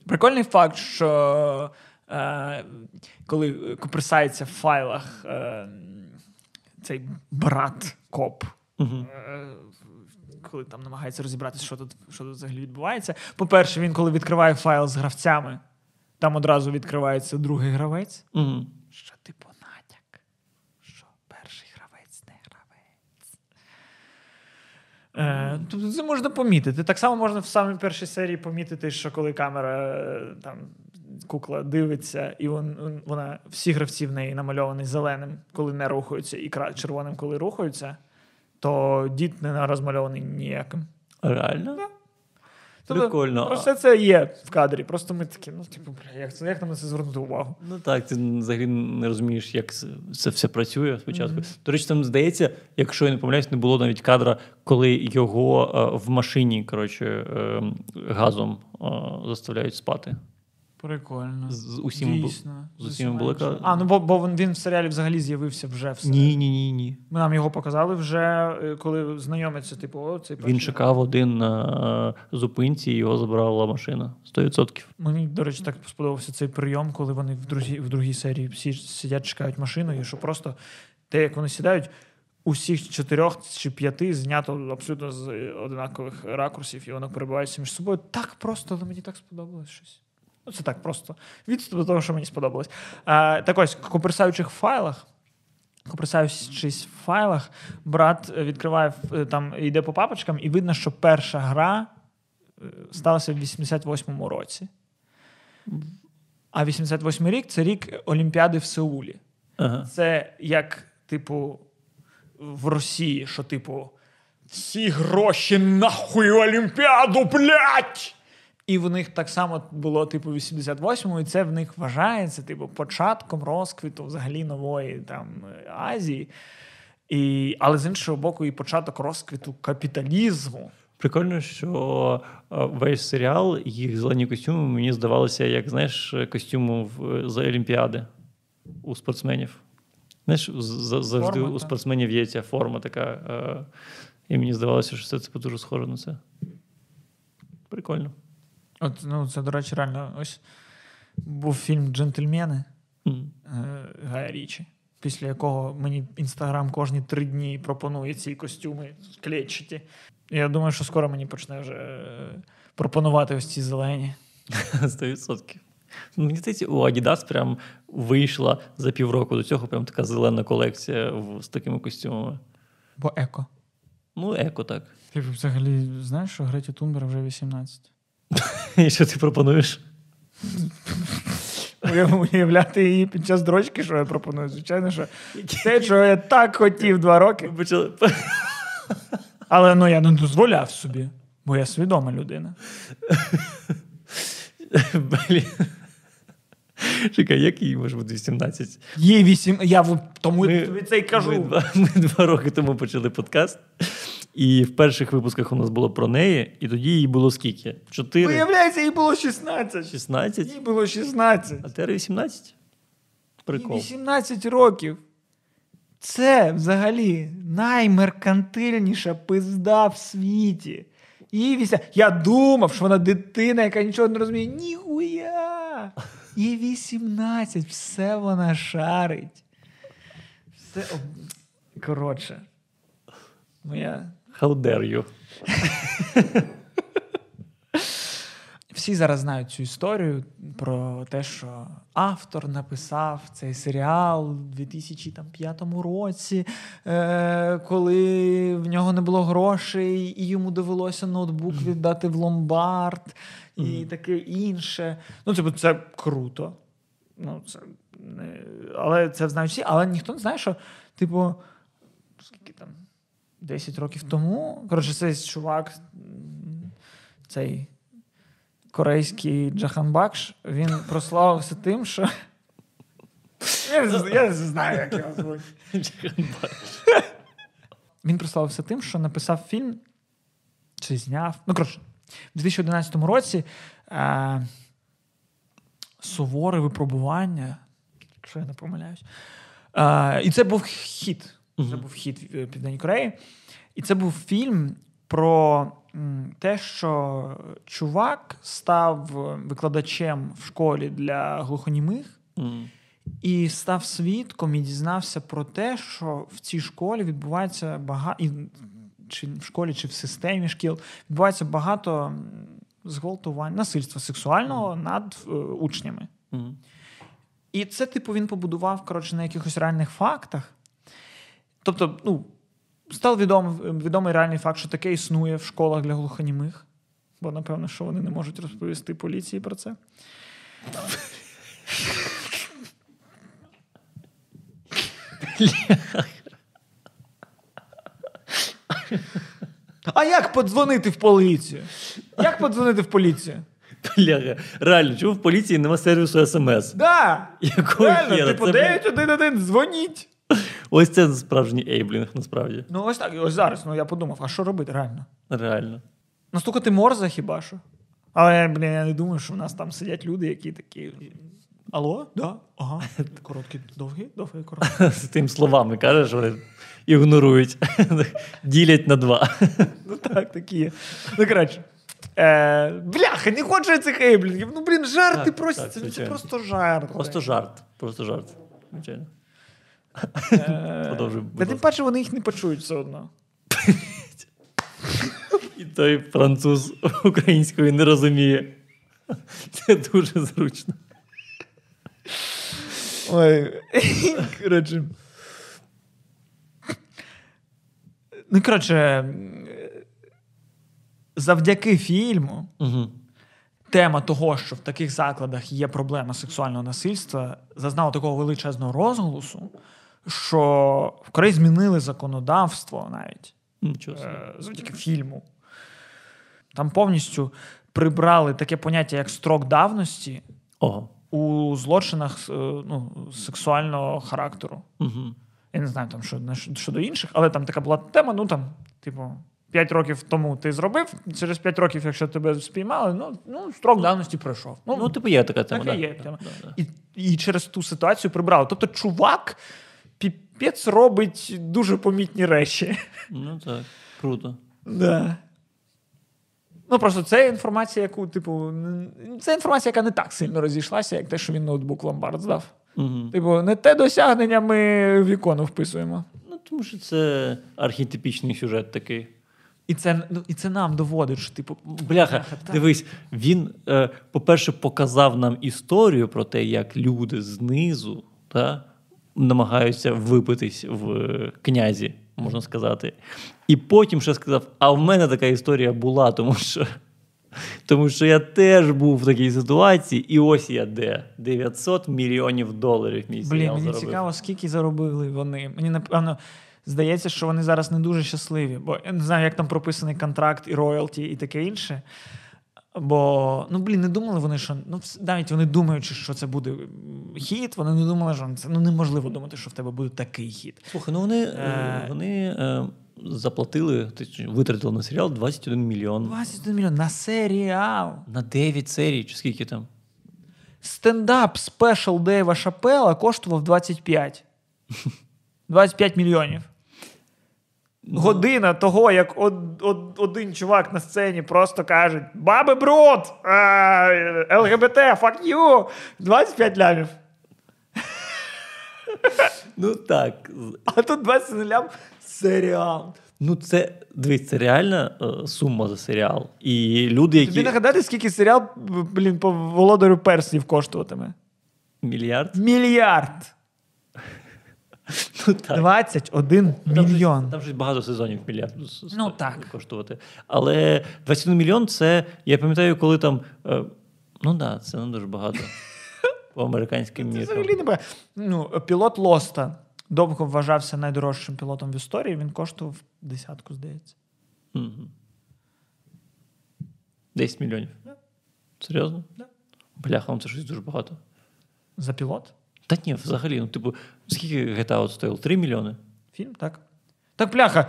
Прикольний факт, що е, коли копирсається в файлах е, цей брат коп, Угу. е, коли там намагається розібратися, що тут, що тут взагалі відбувається. По-перше, він коли відкриває файл з гравцями, там одразу відкривається другий гравець. Угу. Що типу натяк, що перший гравець не гравець. Е, тобто це можна помітити. Так само можна в самій першій серії помітити, що коли камера е, там. Кукла дивиться, і вон, вона всі гравці в неї намальовані зеленим, коли не рухаються, і червоним, коли рухаються, то дід не розмальований ніяким. Реально? Тобто, Прикольно. Про все це є в кадрі. Просто ми такі, ну, типу, бля, як, це, як нам на це звернути увагу? Ну так, ти взагалі не розумієш, як це все працює спочатку. До речі, там здається, якщо я не помиляюсь, не було навіть кадра, коли його е, в машині коротше, е, газом е, заставляють спати. Прикольно. З, бу- Дійсно. з усіма були. А, ну бо, бо він, він в серіалі взагалі з'явився вже все. Ні, ні, ні, ні. Ми нам його показали вже, е, коли знайомиться, типу, о, цей Він перший. чекав один на е, зупинці, і його забрала машина. 100%. Мені, до речі, так сподобався цей прийом, коли вони в другій, в другій серії всі сидять, чекають машину, і що просто те, як вони сідають, усіх чотирьох чи п'яти знято абсолютно з однакових ракурсів, і воно перебувається між собою. Так просто, але мені так сподобалось щось. Ну, це так просто. Відступ до того, що мені сподобалось. А, так ось, в коперсаючих файлах. Коперсаючись в файлах, брат е, відкриває е, там, йде по папочкам, і видно, що перша гра е, сталася в 88-му році. А 88 рік це рік Олімпіади в Сеулі. Ага. Це як, типу, в Росії, що, типу, ці гроші нахуй Олімпіаду, блядь! І в них так само було, типу, в 88-му, і це в них вважається, типу, початком розквіту взагалі нової там Азії. І, але з іншого боку, і початок розквіту капіталізму. Прикольно, що е, весь серіал, їх зелені костюми, мені здавалося, як знаєш, костюми в, з Олімпіади у спортсменів. Знаєш, завжди Форма, у спортсменів є ця форма така. Е, і мені здавалося, що це типу, дуже схоже на це. Прикольно. От, ну, це, до речі, реально ось був фільм Джентльмени. Е, Гая Річі, після якого мені інстаграм кожні три дні пропонує ці костюми клетчаті. Я думаю, що скоро мені почне вже е, пропонувати ось ці зелені. 100%. Мені здається, у Adidas прям вийшла за півроку до цього прям така зелена колекція з такими костюмами. Бо еко. Ну, еко так. Ти взагалі знаєш, що Греті Тунбер вже 18? І що ти пропонуєш? Уявляти її під час дрочки, що я пропоную. Звичайно, що те, що я так хотів два роки. Але ну я не дозволяв собі, бо я свідома людина. Блін. Чекай, як їй може бути 18? Їй вісім. Я тому Ми- тобі це й кажу. Ми два, ми два роки тому почали подкаст, і в перших випусках у нас було про неї, і тоді їй було скільки? 4? Виявляється, їй було 16. 16? Їй було 16. А тепер 18? Їй 18 років. Це взагалі наймеркантильніша пизда в світі. Їй віся... Я думав, що вона дитина, яка нічого не розуміє. Ніхуя! Їй 18, все вона шарить. Все. Коротше. Моя How dare you? Всі зараз знають цю історію про те, що автор написав цей серіал у 2005 році, е, коли в нього не було грошей, і йому довелося ноутбук віддати в ломбард і таке інше. Ну, це, це круто. Ну, це. Але це знають всі, але ніхто не знає, що, типу, 10 років тому. Коротше, цей чувак, цей корейський Джахан Бакш, він прославився тим, що. Я не знаю, як його звуть. Він прославився тим, що написав фільм чи зняв. Ну, коротше, в 2011 році е, суворе випробування, якщо я не помиляюсь. Е, і це був хіт. Це був хіт в Південній Кореї. І це був фільм про те, що чувак став викладачем в школі для глухонімих. Мгм. І став свідком і дізнався про те, що в цій школі відбувається багато чи в школі, чи в системі шкіл відбувається багато зґвалтувань, насильства сексуального над е, учнями. Мгм. І це, типу, він побудував коротше, на якихось реальних фактах. Тобто, ну, став відомий, відомий реальний факт, що таке існує в школах для глухонімих. Бо, напевно, що вони не можуть розповісти поліції про це. А як подзвонити в поліцію? Як подзвонити в поліцію? Бляха, реально, чому в поліції нема сервісу смс? Да! Якого Реально, хера? типу, Це, 911, дзвоніть. Ось це справжній ейблінг, насправді. Ну, ось так, і ось зараз. Ну я подумав, а що робити реально? Реально. Настукати морза хіба що? Але блін, я не думаю, що в нас там сидять люди, які такі. Алло? Да? Ага. Короткий, довгий, довгий, короткий. З тим словами кажеш, вони ігнорують, ділять на два. Ну так, такі є. Ну, коротше. Е, бляха, не хочу цих ейблінгів. Ну, блін, жарти просто. це, це просто жарт. Просто жарт. Просто жарт. Звичайно. Е, Та тим паче вони їх не почують все одно. І той француз української не розуміє. Це дуже зручно. Ой, коротше. Ну, коротше, завдяки фільму Угу. тема того, що в таких закладах є проблема сексуального насильства, зазнала такого величезного розголосу, що в Кореї змінили законодавство навіть Нічого е, завдяки фільму. Там повністю прибрали таке поняття, як строк давності Ого. у злочинах е, ну, сексуального характеру. Угу. Я не знаю там що, щодо інших, але там така була тема, ну там, типу. 5 років тому ти зробив, через 5 років, якщо тебе спіймали, ну, ну строк давності пройшов. Ну, Ну, типу, є така тема. Така да. є Да, тема. да, да. і, і через ту ситуацію прибрали. Тобто, чувак піпець робить дуже помітні речі. Ну так, круто. Да. Ну, просто це інформація, яку, типу, це інформація, яка не так сильно розійшлася, як те, що він ноутбук ломбард здав. Угу. Типу, не те досягнення ми в ікону вписуємо. Ну, тому що це архетипічний сюжет такий. І це, ну, і це нам доводить, що, типу, Бляха, так. дивись, він, е, по-перше, показав нам історію про те, як люди знизу та, намагаються випитись в е, князі, можна сказати. І потім ще сказав: а в мене така історія була, тому що, тому що я теж був в такій ситуації, і ось я де. 900 мільйонів доларів мій Блін, мені заробив. цікаво, скільки заробили вони. Мені напевно здається, що вони зараз не дуже щасливі, бо я не знаю, як там прописаний контракт і роялті, і таке інше. Бо, ну блін, не думали вони, що ну навіть вони думаючи, що це буде хіт, вони не думали, що це ну неможливо думати, що в тебе буде такий хіт. Слухай, ну вони, е, Е, вони е, заплатили, витратили на серіал 21 мільйон. 21 мільйон на серіал. На 9 серій, чи скільки там? Стендап special Дейва Шапела коштував 25. 25 мільйонів. Година того, як од, од- один чувак на сцені просто каже: Баби бруд! ЛГБТ, fuck you! 25 лямів. Ну так. А тут 20 лям серіал. Ну, це дивись, це реальна е, сума за серіал. І люди, які. Тобі нагадати, скільки серіал, блін, по володарю перснів коштуватиме? Мільярд? Мільярд. Ну, так. 21 Там мільйон. Щось, там щось багато сезонів мільярд Ну, так. коштувати. Але 21 мільйон це, я пам'ятаю, коли там. е, ну так, да, це не дуже багато. По американським Це взагалі не Ну, пілот Лоста довго вважався найдорожчим пілотом в історії. Він коштував десятку, здається. Мгм. 10 мільйонів. Серйозно? Да. Бляха, ну це щось дуже багато. За пілот? Та ні, взагалі, ну, типу, скільки GTA от стоїв? 3 мільйони? Фільм, так. Так, бляха.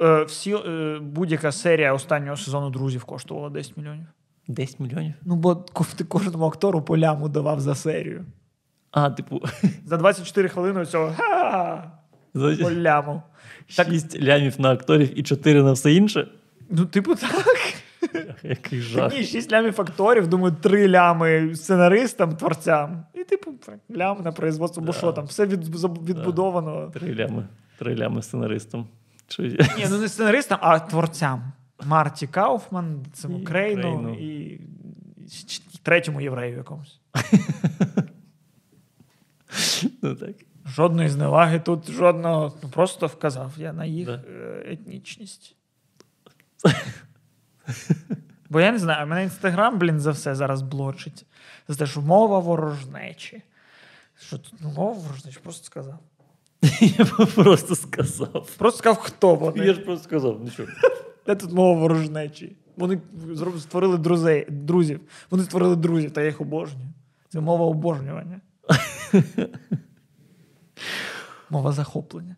Е, всі, е, будь-яка серія останнього сезону друзів коштувала 10 мільйонів. 10 мільйонів? Ну, бо ти кожному актору по ляму давав за серію. А, типу, За 24 хвилини цього ха по ляму. Так. 6 лямів на акторів і 4 на все інше. Ну, типу, так. Який жах. Ні, 6 лямів акторів, думаю, 3 лями сценаристам, творцям. І, типу, лям на производство, бо що там, все відбудовано. Три лями. Три лями сценаристам. Ні, ну не сценаристам, а творцям. Марті Кауфман, цьому Крейну. і третьому єврею якомусь. Ну так. Жодної зневаги тут, жодного. Ну просто вказав я на їх е, етнічність. Бо я не знаю, мене інстаграм, блін, за все зараз блочить. За те, що мова ворожнечі. Що тут ну, мова ворожнечі? Просто сказав. Я просто сказав. Просто сказав, хто вони. Я ж просто сказав, ну що. Де тут мова ворожнечі? Вони створили друзей, друзів. Вони створили друзів, та я їх обожнюю. Це мова обожнювання. мова захоплення.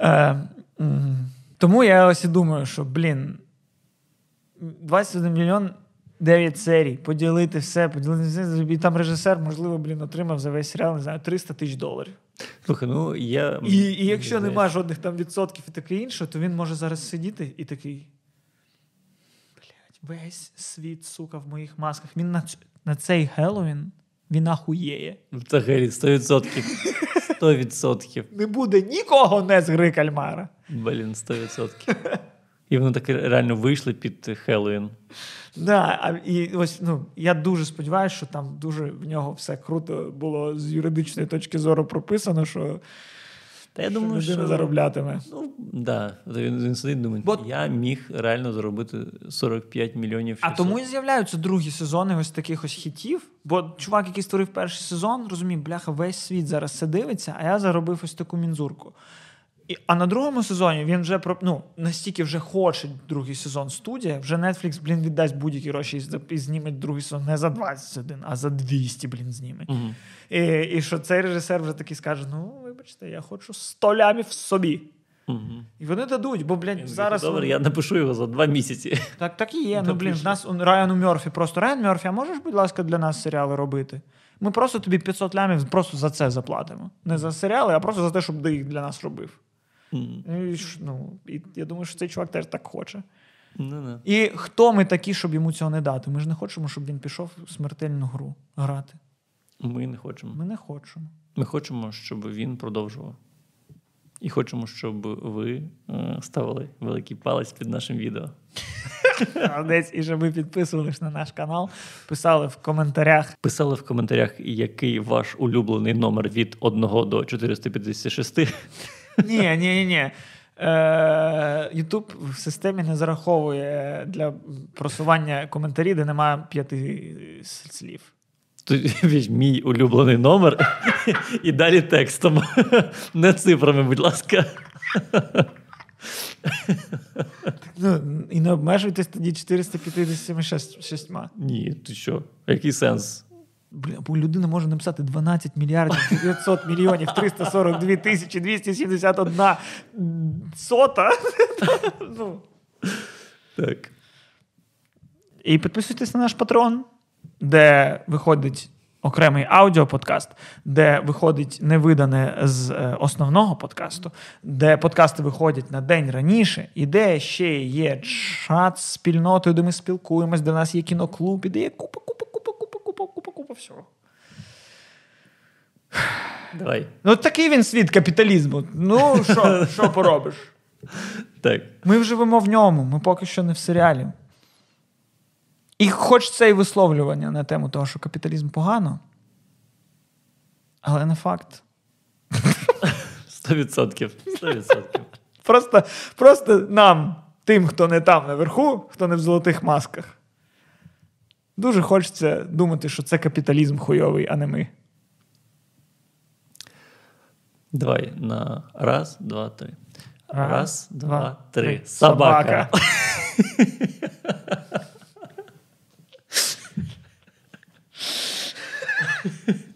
Е, тому я ось і думаю, що, блін, 21 мільйон 9 серій, поділити все, поділити все. І там режисер, можливо, блін, отримав за весь серіал, не знаю, 300 тисяч доларів. Слухай, ну я. І, і якщо Знаєш, нема жодних там відсотків і таке інше, то він може зараз сидіти і такий. Блять, весь світ, сука, в моїх масках. Він на, на цей Хеллоуін він ахуєє. Взагалі, 100%. 100%. Не буде нікого не з гри кальмара. Блін, 100%. І вони так реально вийшли під Хеллоуін. Да, і ось ну я дуже сподіваюся, що там дуже в нього все круто було з юридичної точки зору прописано, що, Та я що думаю, людина що зароблятиме. Ну, да. Він, він сидить думає, Бо- я міг реально заробити 45 мільйонів. А тому і з'являються другі сезони ось таких ось хітів. Бо чувак, який створив перший сезон, розумів, бляха, весь світ зараз це дивиться, а я заробив ось таку мінзурку. І, а на другому сезоні він вже про ну, настільки вже хоче другий сезон студія, вже Netflix, блін, віддасть будь-які гроші і, зніме другий сезон не за 21, а за 200, блін, зніме. Мгм. І, і що цей режисер вже такий скаже: ну, вибачте, я хочу 100 лямів собі. Мгм. І вони дадуть, бо, блядь, Він зараз. Добре, я напишу його за два місяці. так, так і є. Ну, блін, в нас Райану Мьорфі просто Райан Мьорфі, а можеш, будь ласка, для нас серіали робити? Ми просто тобі 500 лямів просто за це заплатимо. Не за серіали, а просто за те, щоб ти їх для нас робив. Мгм. І, ну, і я думаю, що цей чувак теж так хоче. Ну-ну. І хто ми такі, щоб йому цього не дати? Ми ж не хочемо, щоб він пішов в смертельну гру грати. Ми не хочемо. Ми не хочемо. Ми хочемо, щоб він продовжував. І хочемо, щоб ви е, ставили великий палець під нашим відео. Молодець, і щоб ви підписувались на наш канал, писали в коментарях. Писали в коментарях, який ваш улюблений номер від 1 до 456. Ні, ні, ні, ні. Е, Ютуб в системі не зараховує для просування коментарів, де немає п'яти слів. Тут візь мій улюблений номер і далі текстом. Не цифрами, будь ласка. Ну, і не обмежуйтесь тоді 456. Ні, ти що? Який сенс? Людина може написати 12 мільярдів 900 мільйонів 342 тисячі 271 сота. ну. Так. І підписуйтесь на наш патрон, де виходить окремий аудіоподкаст, де виходить невидане з е, основного подкасту, де подкасти виходять на день раніше, і де ще є чат з спільнотою, де ми спілкуємось, де в нас є кіноклуб, і де є купа, купа всього. Давай. Ну такий він світ капіталізму. Ну що, що поробиш? Так. Ми живемо в ньому, ми поки що не в серіалі. І хоч це і висловлювання на тему того, що капіталізм погано, але не факт. Сто відсотків. Сто відсотків. Просто, просто нам, тим, хто не там наверху, хто не в золотих масках, Дуже хочеться думати, що це капіталізм хуйовий, а не ми. Давай на раз, два, три. Раз, раз два, два, три. Собака. Собака.